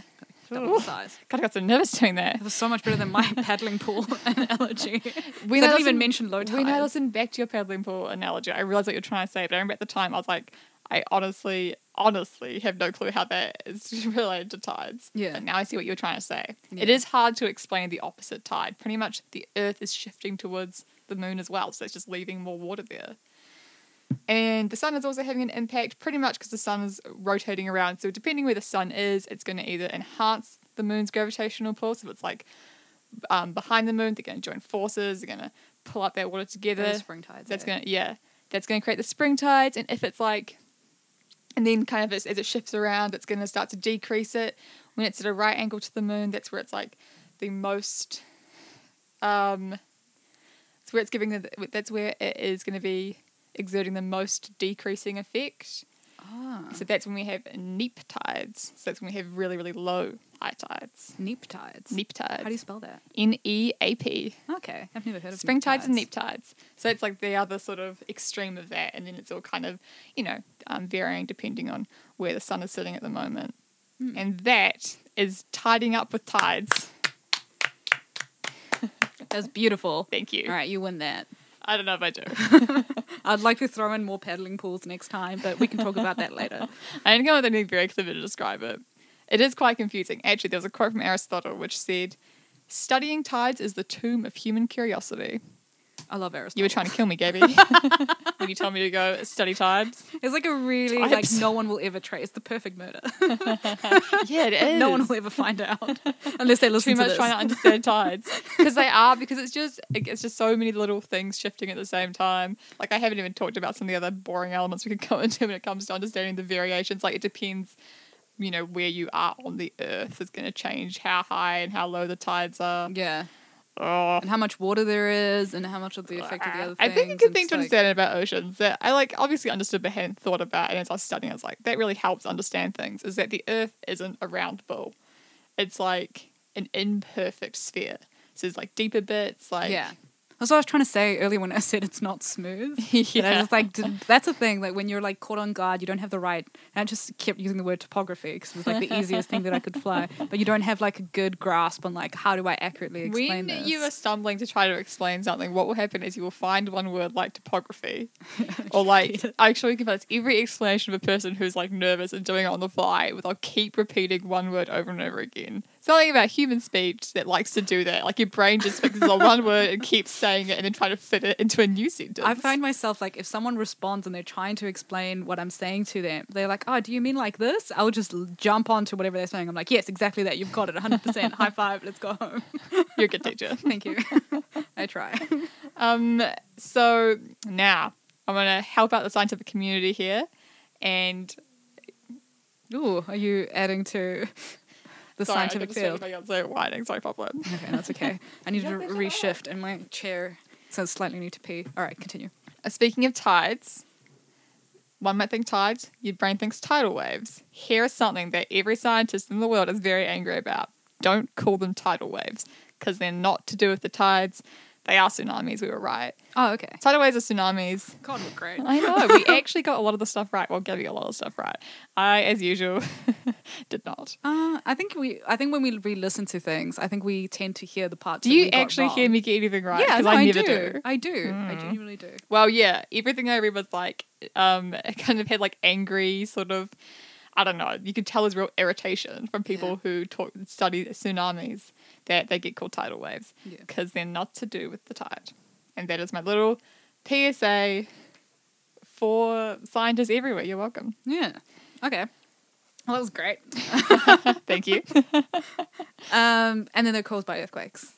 Double size.
God, I got so nervous doing that.
It was so much better than my paddling pool analogy. I didn't even mention low tide.
When I listened back to your paddling pool analogy, I realized what you're trying to say, but I remember at the time I was like, I honestly, honestly have no clue how that is related to tides.
Yeah.
But now I see what you're trying to say. It
Yeah.
is hard to explain the opposite tide. Pretty much the Earth is shifting towards the moon as well, so it's just leaving more water there. And the sun is also having an impact pretty much because the sun is rotating around. So, depending where the sun is, it's going to either enhance the moon's gravitational pull. So, if it's like um, behind the moon, they're going to join forces, they're going to pull up that water together.
Those spring tides.
That's
eh?
gonna yeah, that's gonna create the spring tides, and if it's like, and then kind of as, as it shifts around, it's gonna start to decrease it. When it's at a right angle to the moon, that's where it's like the most. Um, where it's giving the. That's where it is gonna be exerting the most decreasing effect.
Ah.
So that's when we have neap tides. So that's when we have really really low high tides.
Neap tides.
Neap tides.
How do you spell that?
N E A P.
Okay, I've never heard of
spring tides and neap tides. So it's like the other sort of extreme of that, and then it's all kind of you know um, varying depending on where the sun is sitting at the moment, and that is tidying up with tides.
That's beautiful.
Thank you.
All right, you win that.
I don't know if I do.
I'd like to throw in more paddling pools next time, but we can talk about that later.
I didn't come up with anything very clever to describe it. It is quite confusing. Actually, there was a quote from Aristotle which said, "Studying tides is the tomb of human curiosity."
I love Aristotle.
You were trying to kill me, Gabby, when you told me to go study tides.
It's like a really like no one will ever trace. It's the perfect murder.
Yeah, it is.
no one will ever find out unless they listen
too
to
much
this.
trying to understand tides because they are because it's just it's just so many little things shifting at the same time. Like I haven't even talked about some of the other boring elements we could go into when it comes to understanding the variations. Like it depends, you know, where you are on the Earth is going to change how high and how low the tides are.
yeah. And how much water there is, and how much of the effect of the other
I think a good thing to
like-
understand about oceans that I like obviously understood but hadn't thought about and as I was studying I was like that really helps understand things is that the earth isn't a round ball. It's like an imperfect sphere. So there's like deeper bits like
Yeah. That's what I was trying to say earlier when I said it's not smooth. yeah. I was like, that's the thing. Like when you're like caught on guard, you don't have the right. And I just kept using the word topography because it was like the easiest thing that I could fly. But you don't have like a good grasp on like how do I accurately explain
when
this.
you are stumbling to try to explain something, what will happen is you will find one word like topography, or like actually you can find it's every explanation of a person who's like nervous and doing it on the fly. With I'll keep repeating one word over and over again. Something about human speech that likes to do that. Like your brain just fixes on one word and keeps saying it, and then trying to fit it into a new sentence.
I find myself like if someone responds and they're trying to explain what I'm saying to them, they're like, "Oh, do you mean like this?" I'll just jump onto whatever they're saying. I'm like, "Yes, exactly that. You've got it. 100. percent High five. Let's go home."
you're a good teacher.
Thank you. I try.
Um, so now I'm gonna help out the scientific community here, and
Ooh, are you adding to the
sorry,
scientific
I got
field?
by Beyonce whining. Sorry, Pablo.
Okay, that's okay. I need to
Yeah, that's all right.
reshift in my chair. So I slightly need to pee. All right, continue.
Uh, speaking of tides, one might think tides, your brain thinks tidal waves. Here is something that every scientist in the world is very angry about. Don't call them tidal waves because they're not to do with the tides. They are tsunamis. We were right.
Oh, okay.
Tidal waves are tsunamis.
God, we're great.
I know. We actually got a lot of the stuff right. Well, Gabby got a lot of stuff right. I, as usual, did not.
Uh, I think we. I think when we re-listen to things, I think we tend to hear the parts.
Do
that
you
we got
actually hear me get anything right?
Yeah, no,
I
I,
never
do.
do.
I do. I
Mm.
genuinely do.
Well, yeah, everything I read was like, um, it kind of had like angry sort of, I don't know. You could tell there's real irritation from people who talk study tsunamis that they get called tidal waves
Yeah.
because they're not to do with the tide, and that is my little PSA for scientists everywhere. You're welcome.
Yeah. Okay. Well, that was great.
Thank you.
Um, and then they're caused by earthquakes.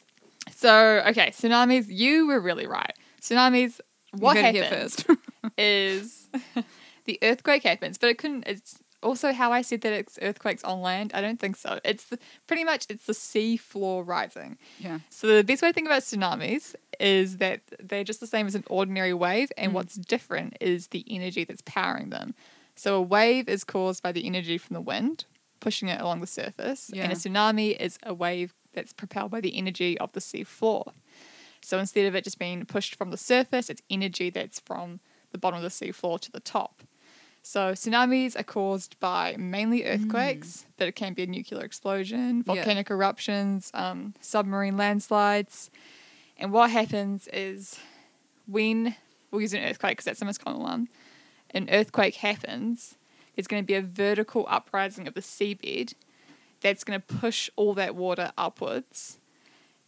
so, okay, tsunamis. You were really right. Tsunamis. What happens?
first.
is the earthquake happens, but it couldn't. It's also how I said that it's earthquakes on land. I don't think so. It's the, pretty much it's the sea floor rising.
yeah.
So the best way to think about tsunamis is that they're just the same as an ordinary wave, and
Mm.
what's different is the energy that's powering them. So a wave is caused by the energy from the wind pushing it along the surface, and a tsunami is a wave that's propelled by the energy of the sea floor. So instead of it just being pushed from the surface, it's energy that's from the bottom of the sea floor to the top. So tsunamis are caused by mainly earthquakes, but it can be a nuclear explosion,
Yeah.
volcanic eruptions, um, submarine landslides. And what happens is when we'll use an earthquake because that's the most common one. An earthquake happens, there's going to be a vertical uprising of the seabed that's going to push all that water upwards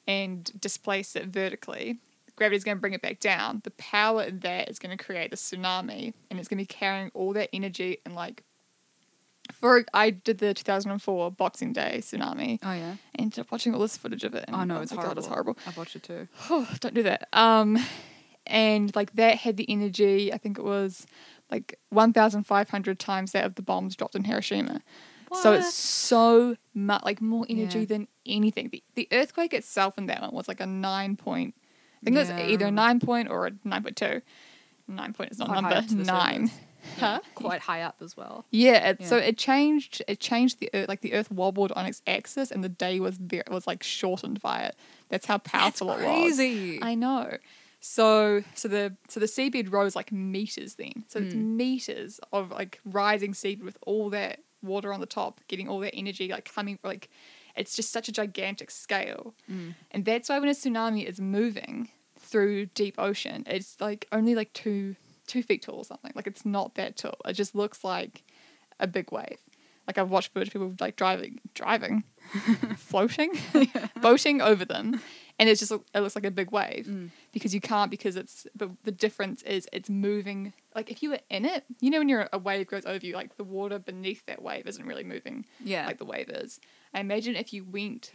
and displace it vertically. Gravity's going to bring it back down. The power in that is going to create the tsunami, and it's going to be carrying all that energy and like. For I did the 2004 Boxing Day tsunami.
Oh yeah.
I ended up watching all this footage of it. And
Oh no, it's
God,
horrible.
it's horrible.
I've watched it too.
Oh, don't do that. Um, and like that had the energy. I think it was like 1,500 times that of the bombs dropped in Hiroshima. So it's so much like more energy
Yeah.
than anything. The, the earthquake itself in that one was like a nine point. I think it was either a nine point or a nine point two. Nine point is not
Quite
number.
up to the
Nine. Huh?
Quite high up as well.
Yeah, it, so it changed. It changed the earth. Like the Earth wobbled on its axis, and the day was very was like shortened by it. That's how powerful
That's
it was.
crazy.
I know. So so the so the seabed rose like meters then. So it's
Mm.
meters of like rising seabed with all that water on the top, getting all that energy like coming like it's just such a gigantic scale.
Mm.
And that's why when a tsunami is moving through deep ocean, it's like only like two two feet tall or something. Like it's not that tall. It just looks like a big wave. Like I've watched footage of people like driving driving floating boating over them and it's just it looks like a big wave
Mm.
because you can't because it's but the difference is it's moving like if you were in it you know when you're a wave goes over you like the water beneath that wave isn't really moving
Yeah.
like the wave is i imagine if you went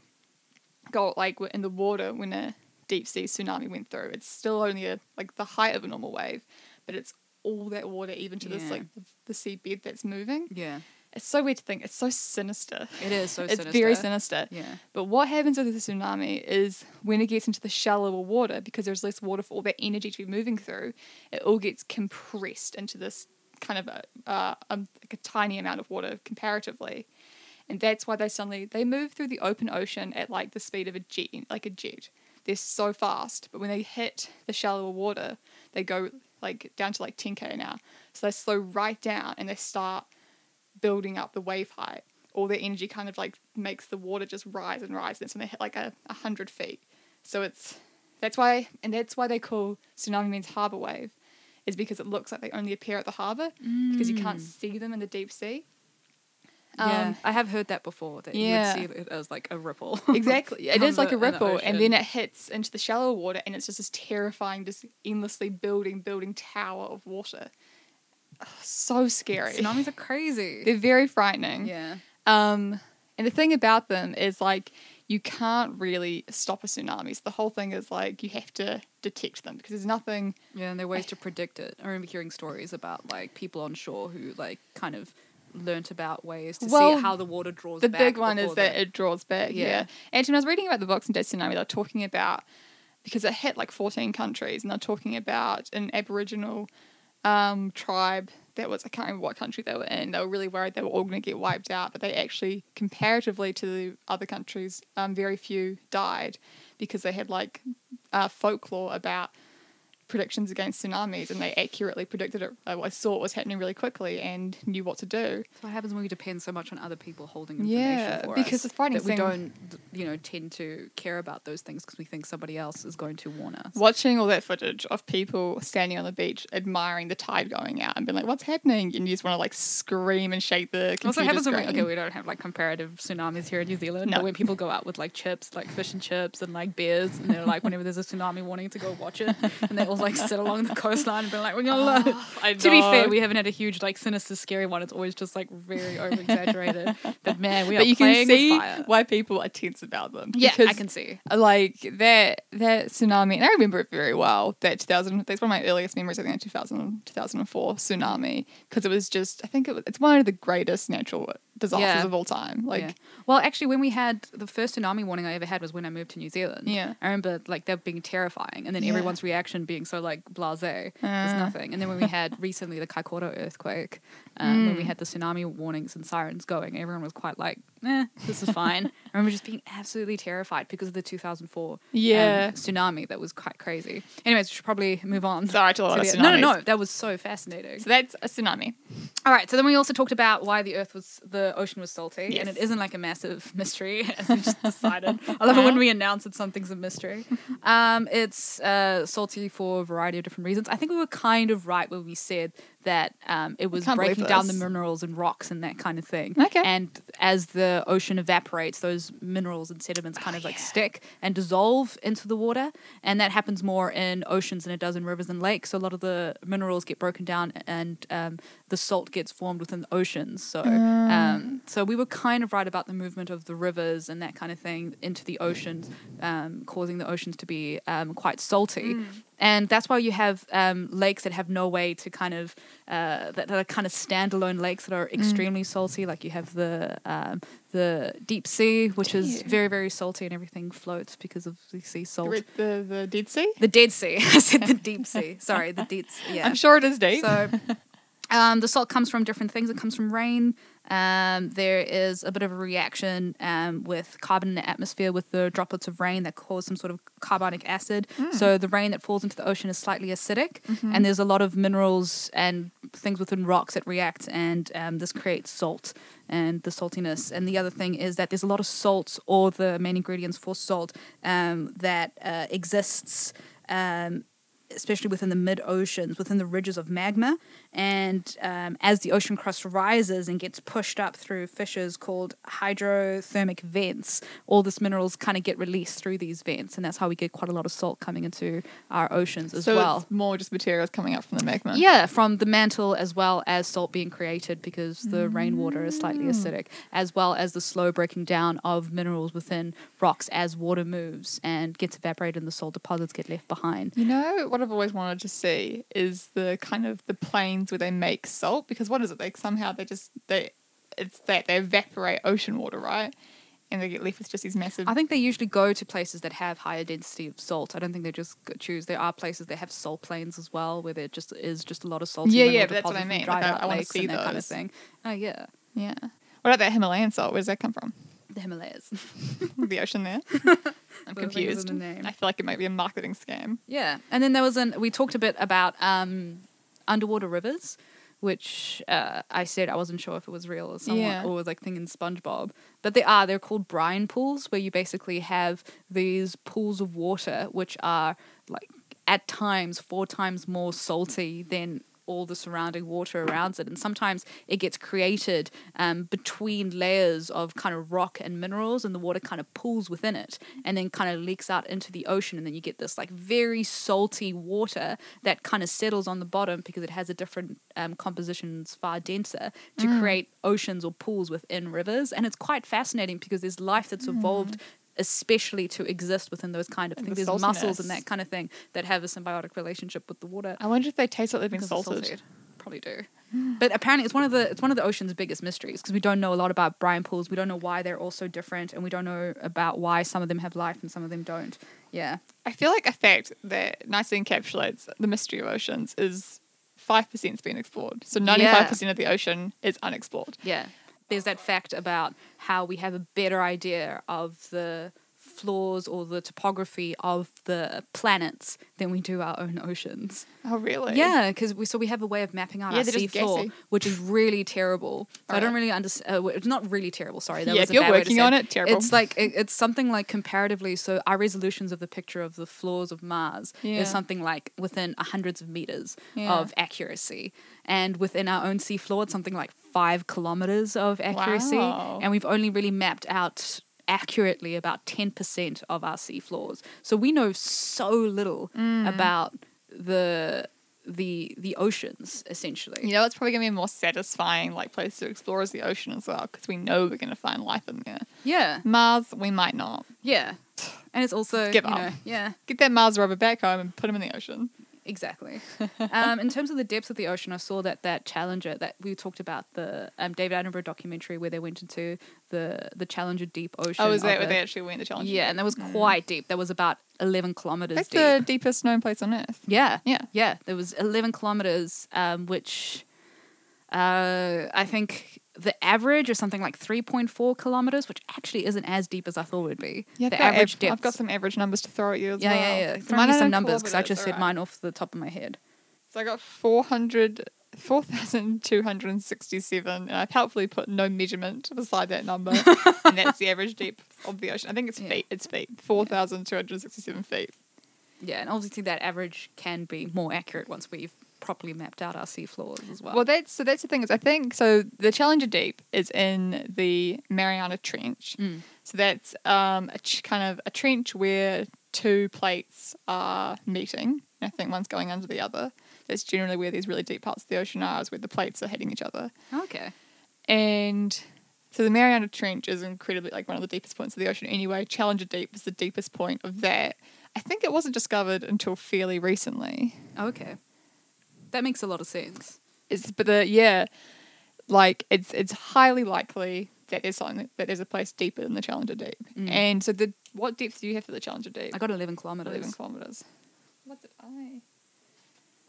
go like in the water when a deep sea tsunami went through it's still only a like the height of a normal wave but it's all that water even to this like the, the seabed that's moving
yeah.
it's so weird to think it's so sinister
It is so
it's
sinister.
very sinister
Yeah.
but what happens with a tsunami is when it gets into the shallower water, because there's less water for all that energy to be moving through, it all gets compressed into this kind of a, uh, um, like a tiny amount of water comparatively. And that's why they suddenly they move through the open ocean at like the speed of a jet, like a jet. They're so fast, but when they hit the shallower water, they go like down to like 10k an hour. So they slow right down and they start building up the wave height. All their energy kind of like makes the water just rise and rise. And so they hit like a, a hundred feet. So it's that's why and that's why they call tsunami means harbor wave, is because it looks like they only appear at the harbor because you can't mm. see them in the deep sea.
Yeah.
Um,
I have heard that before. That
yeah.
you would see it as like a ripple.
exactly. it is like a
the
ripple, and then it hits into the shallow water, and it's just this terrifying, just endlessly building, building tower of water. So scary.
Tsunamis are crazy.
They're very frightening.
yeah.
Um, and the thing about them is like you can't really stop a tsunami. So the whole thing is like you have to detect them because there's nothing.
Yeah, and there are ways to predict it. I remember hearing stories about like people on shore who like kind of learnt about ways to
Well,
see how the water draws back.
The big one is that
the-
it draws back. Yeah.
Yeah.
And when I was reading about the Boxing Day tsunami, they were talking about because it hit like 14 countries, and they're talking about an Aboriginal um, tribe that was I can't remember what country they were in. They were really worried they were all going to get wiped out, but they actually, comparatively to the other countries, um, very few died because they had like uh, folklore about predictions against tsunamis, and they accurately predicted it. Uh, I saw it was happening really quickly and knew what to do.
so what happens when we depend so much on other people holding information
Yeah,
for
because
us.
the frightening
that we don't, you know, tend to care about those things because we think somebody else is going to warn us.
Watching all that footage of people standing on the beach admiring the tide going out and being like, "What's happening?" and you just want to like scream and shake the computer
Also happens when we, okay, we don't have like comparative tsunamis here in New Zealand,
No.
but when people go out with like chips, like fish and chips and like beers, and they're like, whenever there's a tsunami warning to go watch it, and they like sit along the coastline and be like, we're gonna look.
Oh, I
To be fair, we haven't had a huge like sinister, scary one. It's always just like very over exaggerated. but man, we are
but you can see why people are tense about them.
Yeah, I can see.
Uh, like that that tsunami, and I remember it very well. That 2000, that's one of my earliest memories. I think 2000, 2004 tsunami because it was just. I think it was, it's one of the greatest natural disasters
Yeah.
of all time. Like
yeah. Well, actually, when we had the first tsunami warning I ever had was when I moved to New Zealand.
Yeah.
I remember like that being terrifying, and then
Yeah.
everyone's reaction being so like blasé was
Uh.
nothing. And then when we had recently the Kaikoura earthquake, um, when
Mm.
we had the tsunami warnings and sirens going, everyone was quite like, "Eh, this is fine." I remember just being absolutely terrified because of the 2004 um,
Yeah.
tsunami that was quite crazy. Anyways, we should probably move on.
Sorry to a lot
to the- no, no, no. That was so fascinating.
so that's a tsunami.
All right, so then we also talked about why the Earth was the ocean was salty, and it isn't like a massive mystery as we just decided. I love it when we announce that something's a mystery. Um, it's uh, salty for a variety of different reasons. I think we were kind of right when we said that um, it was
believe
breaking down the minerals and rocks and that kind of thing.
Okay.
And as the ocean evaporates, those minerals and sediments kind of like stick and dissolve into the water, and that happens more in oceans than it does in rivers and lakes. So a lot of the minerals get broken down, and um, the salt gets formed within the oceans. So, um, so we were kind of right about the movement of the rivers and that kind of thing into the oceans, um, causing the oceans to be um, quite salty. And that's why you have um, lakes that have no way to kind of uh, that, that are kind of standalone lakes that are extremely salty. Like you have the um, the deep sea, which is
Dear.
very very salty, and everything floats because of the sea salt.
re- the the Dead Sea.
The Dead Sea. I said the deep sea. Sorry, the deep. Sea. Yeah.
I'm sure it is deep.
So, um, the salt comes from different things. It comes from rain. Um, there is a bit of a reaction um, with carbon in the atmosphere with the droplets of rain that cause some sort of carbonic acid. So the rain that falls into the ocean is slightly acidic, and there's a lot of minerals and things within rocks that react, and um, this creates salt and the saltiness. And the other thing is that there's a lot of salt, or the main ingredients for salt, um, that uh, exists. Um, especially within the mid oceans, within the ridges of magma. And um, as the ocean crust rises and gets pushed up through fissures called hydrothermic vents, all this minerals kind of get released through these vents. And that's how we get quite a lot of salt coming into our oceans as
so
well.
it's more just materials coming up from the magma.
Yeah, from the mantle as well as salt being created because the rainwater is slightly acidic, as well as the slow breaking down of minerals within rocks as water moves and gets evaporated and the salt deposits get left behind.
You know what I've always wanted to see is the kind of the plains where they make salt because what is it? They somehow they just they it's that they evaporate ocean water, right? And they get left with just these massive.
I think they usually go to places that have higher density of salt. I don't think they just choose. There are places that have salt plains as well, where there just is just a lot of salt.
Yeah, yeah, but that's what I mean. Like, I- I wanna see
and that kind of
those.
thing. Oh yeah,
yeah. What about that Himalayan salt? Where does that come from?
The Himalayas.
the ocean there. I'm
Little fingers in
confused.
the name.
I feel like it might be a marketing scam.
Yeah, and then there was an. We talked a bit about um, underwater rivers, which uh, I said I wasn't sure if it was real or someone
Yeah.
or was like thing in SpongeBob, but they are. They're called brine pools, where you basically have these pools of water which are like at times four times more salty than all the surrounding water around it. And sometimes it gets created um, between layers of kind of rock and minerals and the water kind of pools within it and then kind of leaks out into the ocean. And then you get this like very salty water that kind of settles on the bottom because it has a different um, composition it's far denser to create oceans or pools within rivers. And it's quite fascinating because there's life that's evolved especially to exist within those kind of
And
things
the
there's mussels and that kind of thing that have a symbiotic relationship with the water
I wonder if they taste like they've been salted.
salted. Probably do. But apparently, it's one of the it's one of the ocean's biggest mysteries because we don't know a lot about brine pools. We don't know why they're all so different, and we don't know about why some of them have life and some of them don't. Yeah,
I feel like a fact that nicely encapsulates the mystery of oceans is five percent's been explored. So ninety-five percent of the ocean is unexplored.
Yeah. There's that fact about how we have a better idea of the flaws or the topography of the planets than we do our own oceans.
Oh, really?
Yeah, because we so we have a way of mapping out
Yeah,
our sea floor, which is really terrible. So I don't really understand. Uh, it's not really terrible. Sorry, that
Yeah,
was
if
a
you're working on it, terrible.
It's like it, it's something like comparatively. So our resolutions of the picture of the floors of Mars
Yeah.
is something like within hundreds of meters
Yeah.
of accuracy, and within our own sea floor, it's something like five kilometers of accuracy,
Wow.
and we've only really mapped out accurately about 10% of our sea floors so we know so little
Mm.
about the the the oceans essentially
You know, it's probably gonna be a more satisfying like place to explore is the ocean as well, because we know we're gonna find life in there.
yeah
Mars, we might not.
yeah and it's also
Give
you
up.
know, yeah
Get that Mars rover back home and put him in the ocean.
Exactly um, in terms of the depths of the ocean i saw that that challenger that we talked about the um, david attenborough documentary where they went into the the challenger deep ocean
Oh, is that where
the-
they actually went the challenge?
yeah and that was quite deep that was about 11 kilometers
That's
deep
the deepest known place on Earth.
Yeah.
Yeah.
Yeah. There was 11 kilometers, um, which uh, I think the average is something like 3.4 kilometers, which actually isn't as deep as I thought it would be.
Yeah,
the average
av-
depth.
I've got some average numbers to throw at you as
yeah,
well.
yeah, yeah.
So
Throw
mine
me some numbers because I just said
alright.
mine off the top of my head.
So I got 400, 4,267, and I've helpfully put no measurement beside that number, and that's the average depth of the ocean. I think it's
Yeah.
feet. It's feet. 4,267 feet.
Yeah, and obviously that average can be more accurate once we've properly mapped out our sea floors as well.
Well, that's so. That's the thing is, I think so. The Challenger Deep is in the Mariana Trench.
Mm.
So that's um, a ch- kind of a trench where two plates are meeting. I think one's going under the other. That's generally where these really deep parts of the ocean are, is where the plates are hitting each other.
okay.
And so the Mariana Trench is incredibly like one of the deepest points of the ocean anyway. Challenger Deep is the deepest point of that. I think it wasn't discovered until fairly recently.
Okay. That makes a lot of sense.
It's but the yeah, like it's it's highly likely that there's something that there's a place deeper than the Challenger Deep.
Mm.
And so the what depth do you have for the Challenger Deep?
I got 11 kilometers.
Eleven kilometers. What did I?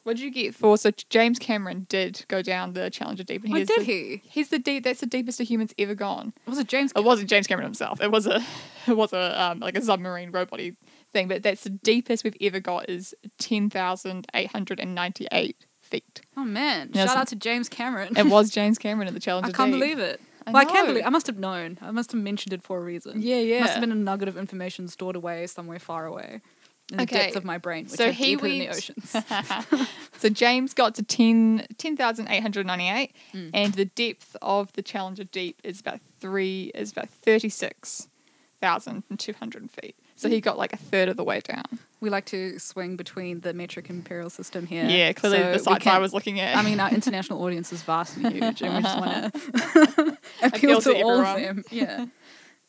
What did you get for? So James Cameron did go down the Challenger Deep, and
Oh, did
the,
he?
He's the deep. That's the deepest a human's ever gone.
Was it James?
It wasn't James Cameron himself. It was a it was a um, like a submarine robot thing. But that's the deepest we've ever got is ten thousand eight hundred and ninety eight feet.
Oh man! Shout out to James Cameron.
It was James Cameron at the Challenger Deep.
I can't believe it.
I
well, I can't believe. I must have known. I must have mentioned it for a reason.
Yeah, yeah.
Must have been a nugget of information stored away somewhere far away in the depths of my brain, which
so he
deeper than the
went-
oceans.
so James got to 10 10,898
Mm.
and the depth of the Challenger Deep is about 3 is about 36,200 feet. So he got like a third of the way down.
we like to swing between the metric and imperial system here.
Yeah, clearly
So
the sites I was looking at.
I mean, our international audience is vastly huge, and we just want to appeal
Appeal
to,
to
all of them. Yeah.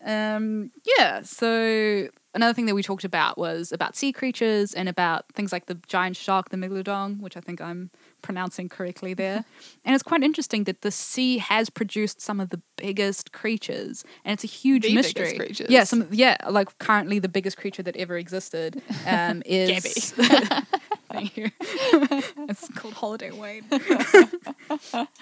Um, yeah. So another thing that we talked about was about sea creatures and about things like the giant shark, the megalodon, which I think I'm pronouncing correctly there. and it's quite interesting that the sea has produced some of the biggest creatures, and it's a huge
The biggest
mystery.
creatures.
Yeah. Some. Yeah. Like currently, the biggest creature that ever existed um, is. Thank you. it's called Holiday Wayne.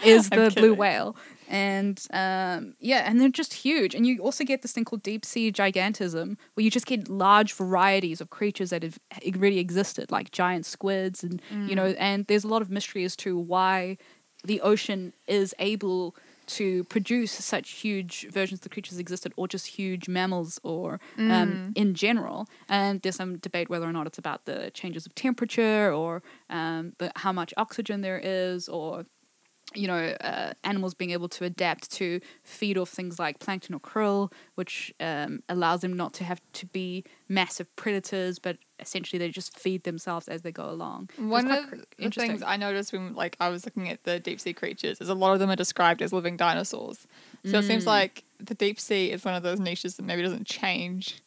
is
I'm
the blue whale. And um, yeah, and they're just huge. And you also get this thing called deep sea gigantism, where you just get large varieties of creatures that have really existed, like giant squids, and you know. And there's a lot of mystery as to why the ocean is able to produce such huge versions of the creatures existed, or just huge mammals, or um, in general. And there's some debate whether or not it's about the changes of temperature, or um, the, how much oxygen there is, or you know, uh, animals being able to adapt to feed off things like plankton or krill, which um, allows them not to have to be massive predators, but essentially they just feed themselves as they go along.
One of
cr-
the things I noticed when like I was looking at the deep sea creatures is a lot of them are described as living dinosaurs. So it
Mm.
seems like the deep sea is one of those niches that maybe doesn't change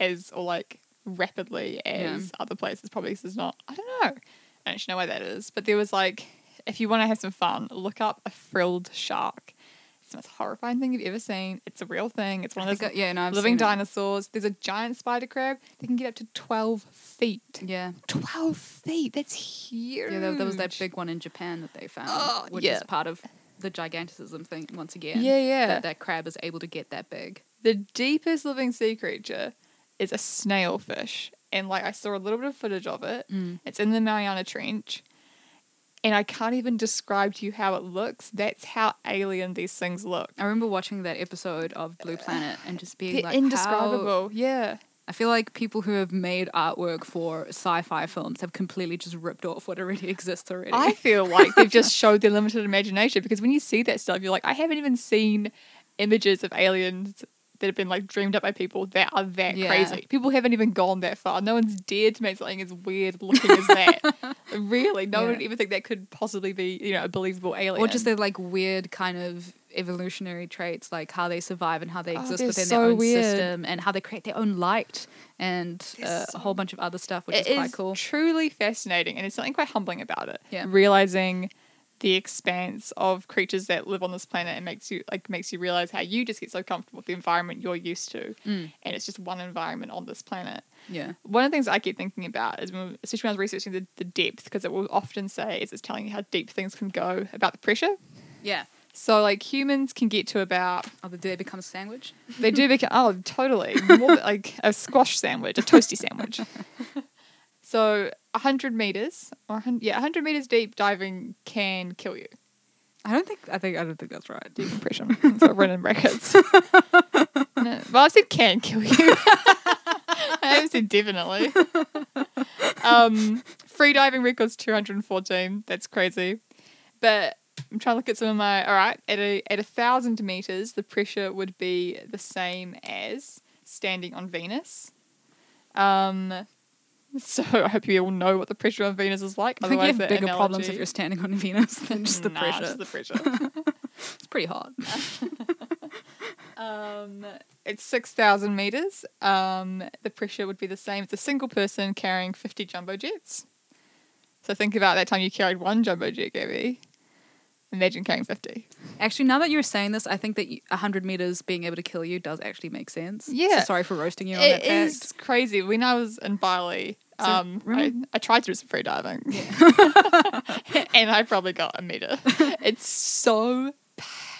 as or like rapidly as other places. Probably 'cause it's not. I don't know. I don't actually know why that is. But there was like, if you want to have some fun, look up a frilled shark. It's the most horrifying thing you've ever seen. It's a real thing. It's one of those
uh, yeah, no, I've
living dinosaurs. There's a giant spider crab that can get up to 12 feet.
Yeah.
12 feet. That's huge.
Yeah, there, there was that big one in Japan that they found,
Oh,
which
yeah.
is part of the gigantism thing once again.
Yeah, yeah.
That, that crab is able to get that big.
The deepest living sea creature is a snailfish. And like I saw a little bit of footage of it.
Mm.
It's in the Mariana Trench. And I can't even describe to you how it looks. That's how alien these things look.
I remember watching that episode of Blue Planet and just being
They're
like, how-
indescribable. Yeah.
I feel like people who have made artwork for sci-fi films have completely just ripped off what already exists already.
I feel like they've just showed their limited imagination because when you see that stuff, you're like, I haven't even seen images of aliens that have been like dreamed up by people that are that
Yeah.
crazy. People haven't even gone that far. No one's dared to make something as weird looking as that. really, no one
Yeah.
would even think that could possibly be, you know, a believable alien.
or just their like weird kind of evolutionary traits, like how they survive and how they
Oh,
exist
they're
within
so
their own
weird.
system, and how they create their own light and uh,
so-
a whole bunch of other stuff, which is quite
is
cool.
truly fascinating, and it's something quite humbling about it.
Yeah.
realizing the expanse of creatures that live on this planet and makes you like makes you realize how you just get so comfortable with the environment you're used to,
Mm.
and it's just one environment on this planet.
Yeah,
One of the things I keep thinking about is, when, especially when I was researching the, the depth, because it will often say is it's telling you how deep things can go about the pressure.
yeah.
So like humans can get to about
Oh, do they become a sandwich?
they do become oh totally more like a squash sandwich, a toasty sandwich. So hundred meters or yeah, hundred meters deep diving can kill you.
I don't think. I think. I don't think that's right.
Decompression. What written in brackets. no, well, I said can kill you. I haven't said definitely. Um, free diving records two hundred and fourteen. That's crazy. But I'm trying to look at some of my. All right, at a at a thousand meters, the pressure would be the same as standing on Venus. Um, so I hope you all know what the pressure on Venus is like.
I think you have bigger problems if you're standing on Venus than just the
Nah,
pressure.
just the pressure.
It's pretty hot.
Um, it's 6,000 meters. Um, the pressure would be the same. It's a single person carrying 50 jumbo jets. So think about that time you carried one jumbo jet, Gabby. Imagine carrying 50.
Actually, now that you're saying this, I think that you- 100 meters being able to kill you does actually make sense.
Yeah.
So sorry for roasting you on
It
that fact.
crazy. When I was in Bali, um, I, I tried to do some free diving. and I probably got a meter. it's so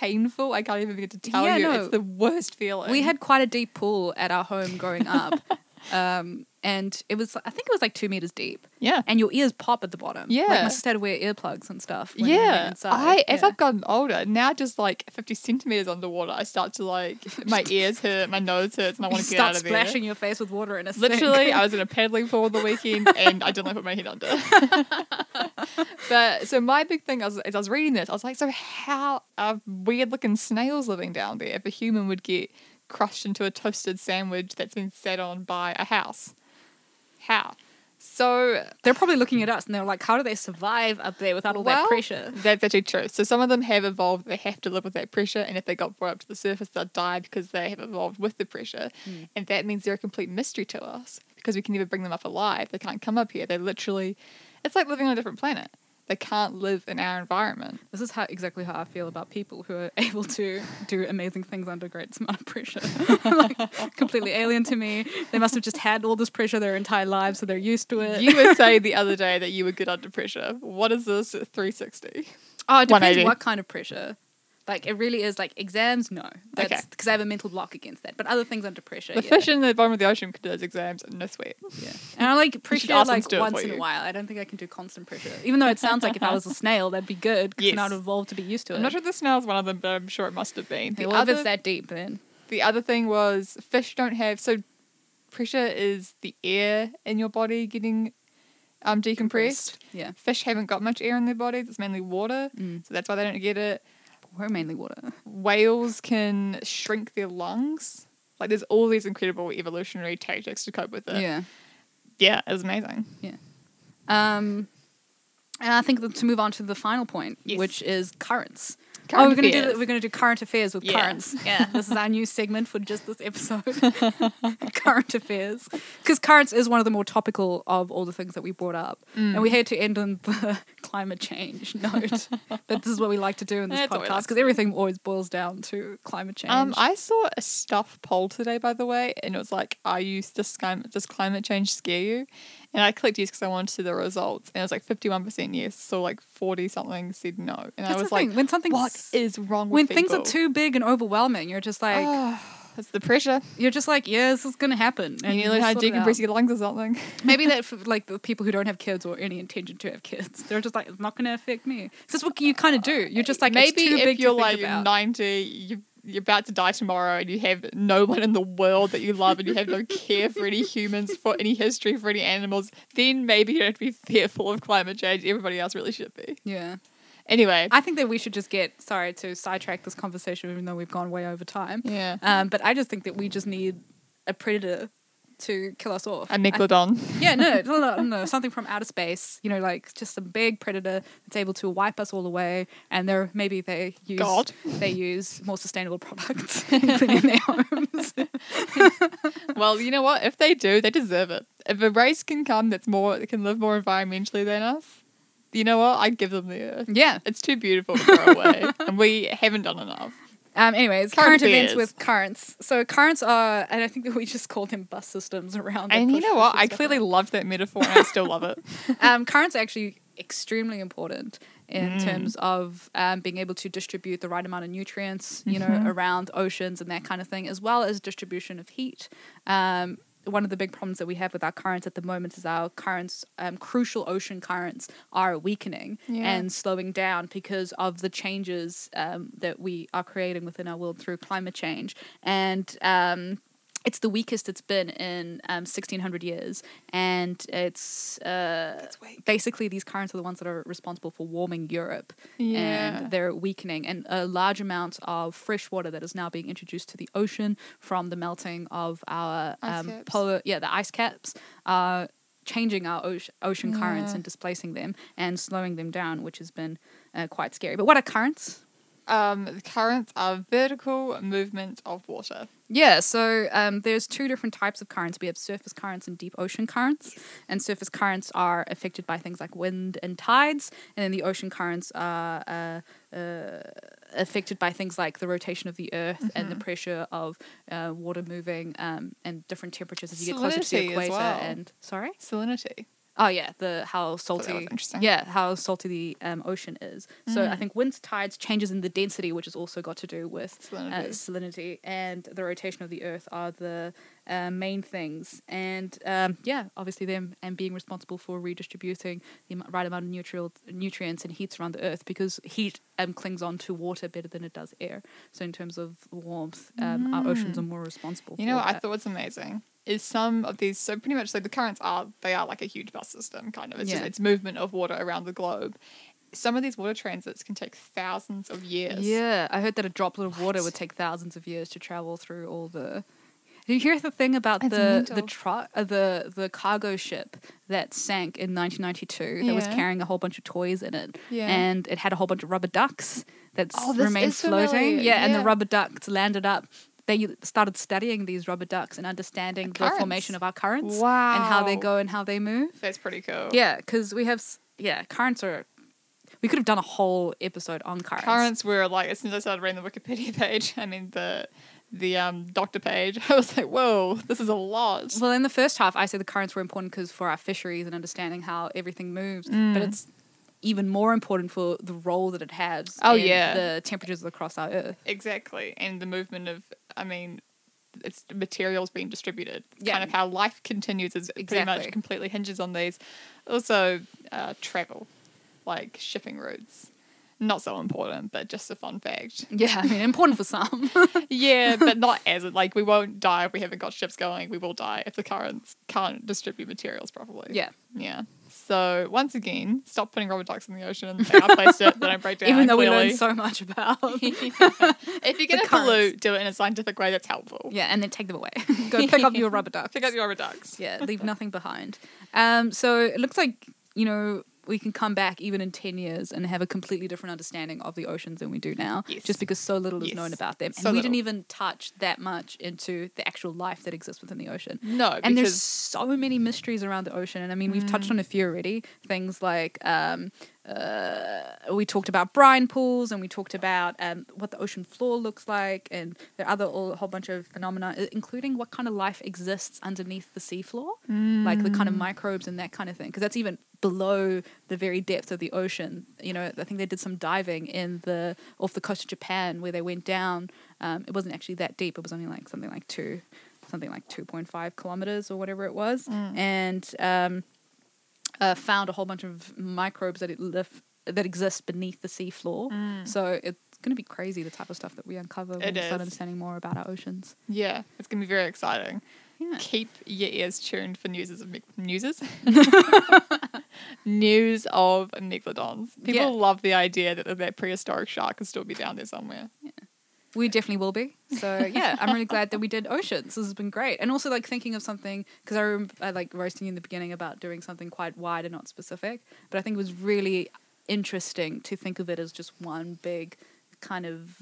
painful. I can't even begin to tell
Yeah,
you.
no.
It's the worst feeling.
We had quite a deep pool at our home growing up. um, and it was, I think it was like two meters deep.
yeah.
And your ears pop at the bottom. Like
Yeah.
my sister had to wear earplugs and stuff. When we went
Yeah. I as
Yeah.
I've gotten older now, just like fifty centimeters underwater, I start to like my ears hurt, my nose hurts, and I want to get out of
splashing your face with water in a
there.
sink.
Literally, I was in a paddling pool the weekend, and I didn't like put my head under. but so my big thing was, as I was reading this, I was like, so how are weird looking snails living down there if a human would get crushed into a toasted sandwich that's been set on by a house? How? So
They're probably looking at us and they're like, how do they survive up there without all that pressure?
That's actually true. So some of them have evolved, they have to live with that pressure, and if they got brought up to the surface, they'll die because they have evolved with the pressure.
Hmm.
And that means they're a complete mystery to us because we can never bring them up alive. They can't come up here. They're literally, it's like living on a different planet. They can't live in our environment.
This is how exactly how I feel about people who are able to do amazing things under great amount of pressure. like completely alien to me. They must have just had all this pressure their entire lives, so they're used to it.
You were saying the other day that you were good under pressure. What is this 360?
oh, it depends
180.
what kind of pressure. Like it really is like exams, no. That's
Okay.
because I have a mental block against that. But other things under pressure.
The
yeah.
fish in the bottom of the ocean could do those exams and no sweat.
Yeah. And I like pressure like
to do it
once in a while. I don't think I can do constant pressure. Even though it sounds like if I was a snail, that'd be good because then
Yes.
I'd evolve to be used to it.
I'm not sure the snail's one of them, but I'm sure it must have been. The
well,
other-
if it's that deep, then
The other thing was fish don't have so pressure is the air in your body getting um decompressed.
yeah,
Fish haven't got much air in their bodies; it's mainly water,
Mm.
so that's why they don't get it.
We're mainly water.
Whales can shrink their lungs. Like there's all these incredible evolutionary tactics to cope with it.
Yeah.
yeah, it's amazing. Yeah.
Um, and I think that to move on to the final point,
Yes.
which is currents. Oh, we're gonna do
affairs.
the, we're gonna do current affairs with
Yeah.
currents. Yeah, this is our new segment for just this episode. current affairs, because currents is one of the more topical of all the things that we brought up, and
Mm.
we had to end on the climate change note. but this is what we like to do in this
That's
podcast because everything always boils down to climate change.
Um, I saw a stuff poll today, by the way, and it was like, "Are you does climate does climate change scare you?" And I clicked yes because I wanted to see the results, and it was like fifty-one percent yes, so like forty something said no, and
That's
I was like,
when something's
"What is wrong
when things are too big and overwhelming, you're just like
Ah, it's the pressure.
you're just like yeah, this is gonna happen.
And you learn how to decompress your lungs or something.
Maybe that for like the people who don't have kids or any intention to have kids, they're just like it's not going to affect me. This is what you kind of do. You're just like
maybe
it's too
if you're
to
like
about.
ninety, you you're about to die tomorrow, and you have no one in the world that you love, and you have no care for any humans, for any history, for any animals. Then maybe you don't have to be fearful of climate change. Everybody else really should be.
yeah,
Anyway,
I think that we should just get sorry to sidetrack this conversation, even though we've gone way over time.
yeah,
Um, but I just think that we just need a predator to kill us off.
a megalodon.
yeah, no, no, no, no, something from outer space. You know, like just a big predator that's able to wipe us all away. And they're maybe they use
God.
they use more sustainable products in their homes.
well, you know what? If they do, they deserve it. If a race can come that's more that can live more environmentally than us, you know what? I'd give them the earth.
yeah.
It's too beautiful to throw away, and we haven't done enough.
Um, anyways,
Current
current, events with currents. So currents are, and I think that we just call them bus systems around.
And you know what? I clearly loved that metaphor, and I still love it.
um, currents are actually extremely important in
Mm.
terms of um, being able to distribute the right amount of nutrients, you know,
Mm-hmm.
around oceans and that kind of thing, as well as distribution of heat. Um, one of the big problems that we have with our currents at the moment is our currents, um, crucial ocean currents, are weakening
Yeah.
and slowing down because of the changes um, that we are creating within our world through climate change. And um, it's the weakest it's been in um, 1600 years. And it's uh, basically these currents are the ones that are responsible for warming Europe.
Yeah.
And they're weakening. And a large amount of fresh water that is now being introduced to the ocean from the melting of our um, polar, yeah, the ice caps are changing our ocean, ocean currents
Yeah.
and displacing them and slowing them down, which has been uh, quite scary. But what are currents?
Um, the currents are vertical movement of water.
Yeah, so um, there's two different types of currents. We have surface currents and deep ocean currents. And surface currents are affected by things like wind and tides, and then the ocean currents are uh, uh, affected by things like the rotation of the earth and the pressure of uh, water moving um, and different temperatures as you get closer to the
Salinity
equator.
well.
And sorry,
Salinity.
Oh yeah, the how
that
salty.
interesting.
Yeah, how salty the um, ocean is. So I think winds, tides, changes in the density, which has also got to do with uh,
Salinity.
salinity and the rotation of the earth are the uh, main things. And um, yeah, obviously them and being responsible for redistributing the right amount of neutral nutrients and heats around the earth because heat um, clings on to water better than it does air. So in terms of warmth, um, our oceans are more responsible.
You know what I thought was amazing is some of these so pretty much so the currents are they are like a huge bus system kind of it's just it's movement of water around the globe. Some of these water transits can take thousands of years.
Yeah, I heard that a droplet of water
What?
would take thousands of years to travel through all the. Did you hear the thing about
That's
the the truck, uh, the the cargo ship that sank in 1992 that was carrying a whole bunch of toys in it,
Yeah.
and it had a whole bunch of rubber ducks that
Oh,
remained floating.
familiar,
Yeah, and the rubber ducks landed up. They started studying these rubber ducks and understanding the, formation of our currents and how they go and how they move.
That's pretty cool.
Yeah, because we have yeah currents are. We could have done a whole episode on currents.
Currents were like as soon as I started reading the Wikipedia page, I mean the the um doctor page, I was like, whoa, this is a lot.
Well, in the first half, I said the currents were important because for our fisheries and understanding how everything moves,
Mm.
but it's even more important for the role that it has.
Oh,
in
yeah.
the temperatures across our Earth.
Exactly. And the movement of, I mean, it's materials being distributed.
Yeah.
Kind of how life continues is pretty much completely hinges on these. Also, uh, travel, like shipping routes. Not so important, but just a fun fact.
Yeah, I mean, important for some.
yeah, but not as like we won't die if we haven't got ships going. We will die if the currents can't distribute materials properly.
yeah,
Yeah. So once again, stop putting rubber ducks in the ocean. They are placed it. They don't break down.
even though we
clearly.
learned so much about.
if you're gonna pollute, do it in a scientific way that's helpful.
yeah, and then take them away. Go pick up your rubber ducks.
Pick up your rubber ducks.
yeah, leave nothing behind. Um, so it looks like you know we can come back even in 10 years and have a completely different understanding of the oceans than we do now
Yes.
just because so little is
Yes.
known about them. And
So
we didn't even touch that much into the actual life that exists within the ocean.
No,
and there's so many mysteries around the ocean. And i mean we've touched on a few already. Things like um, uh, we talked about brine pools and we talked about um, what the ocean floor looks like and there are other all, a whole bunch of phenomena including what kind of life exists underneath the seafloor like the kind of microbes and that kind of thing because that's even below the very depth of the ocean. You know i think they did some diving in the off the coast of japan where they went down um, it wasn't actually that deep it was only like something like two something like 2.5 kilometers or whatever it was. And um, uh, found a whole bunch of microbes that it live that exist beneath the seafloor so it's going to be crazy the type of stuff that we uncover when
It
we start understanding more about our oceans
yeah, it's gonna be very exciting.
yeah
Keep your ears tuned for newses of me- newses. News of megalodons. People
Yeah.
love the idea that that prehistoric shark could still be down there somewhere.
We definitely will be. So yeah, I'm really glad that we did oceans. This has been great, and also like thinking of something because I remember I like roasting you in the beginning about doing something quite wide and not specific. But I think it was really interesting to think of it as just one big kind of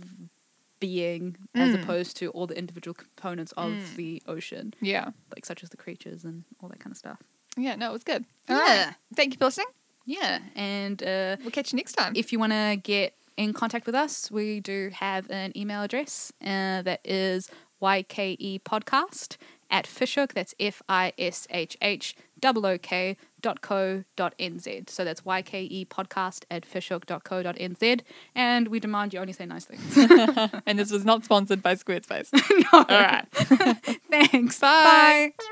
being, as
Mm.
opposed to all the individual components of
Mm.
the ocean,
Yeah.
like such as the creatures and all that kind of stuff.
Yeah, no, it was good. All right.
Yeah.
Thank you for listening.
Yeah, and uh,
We'll catch you next time.
if you want to get in contact with us, we do have an email address uh, that is ykepodcast at fishhook. That's F I S H H O O K dot co dot nz. So that's ykepodcast at fishhook dot co dot nz. And we demand you only say nice things.
and this was not sponsored by Squarespace.
no.
All right.
Thanks.
Bye.
Bye.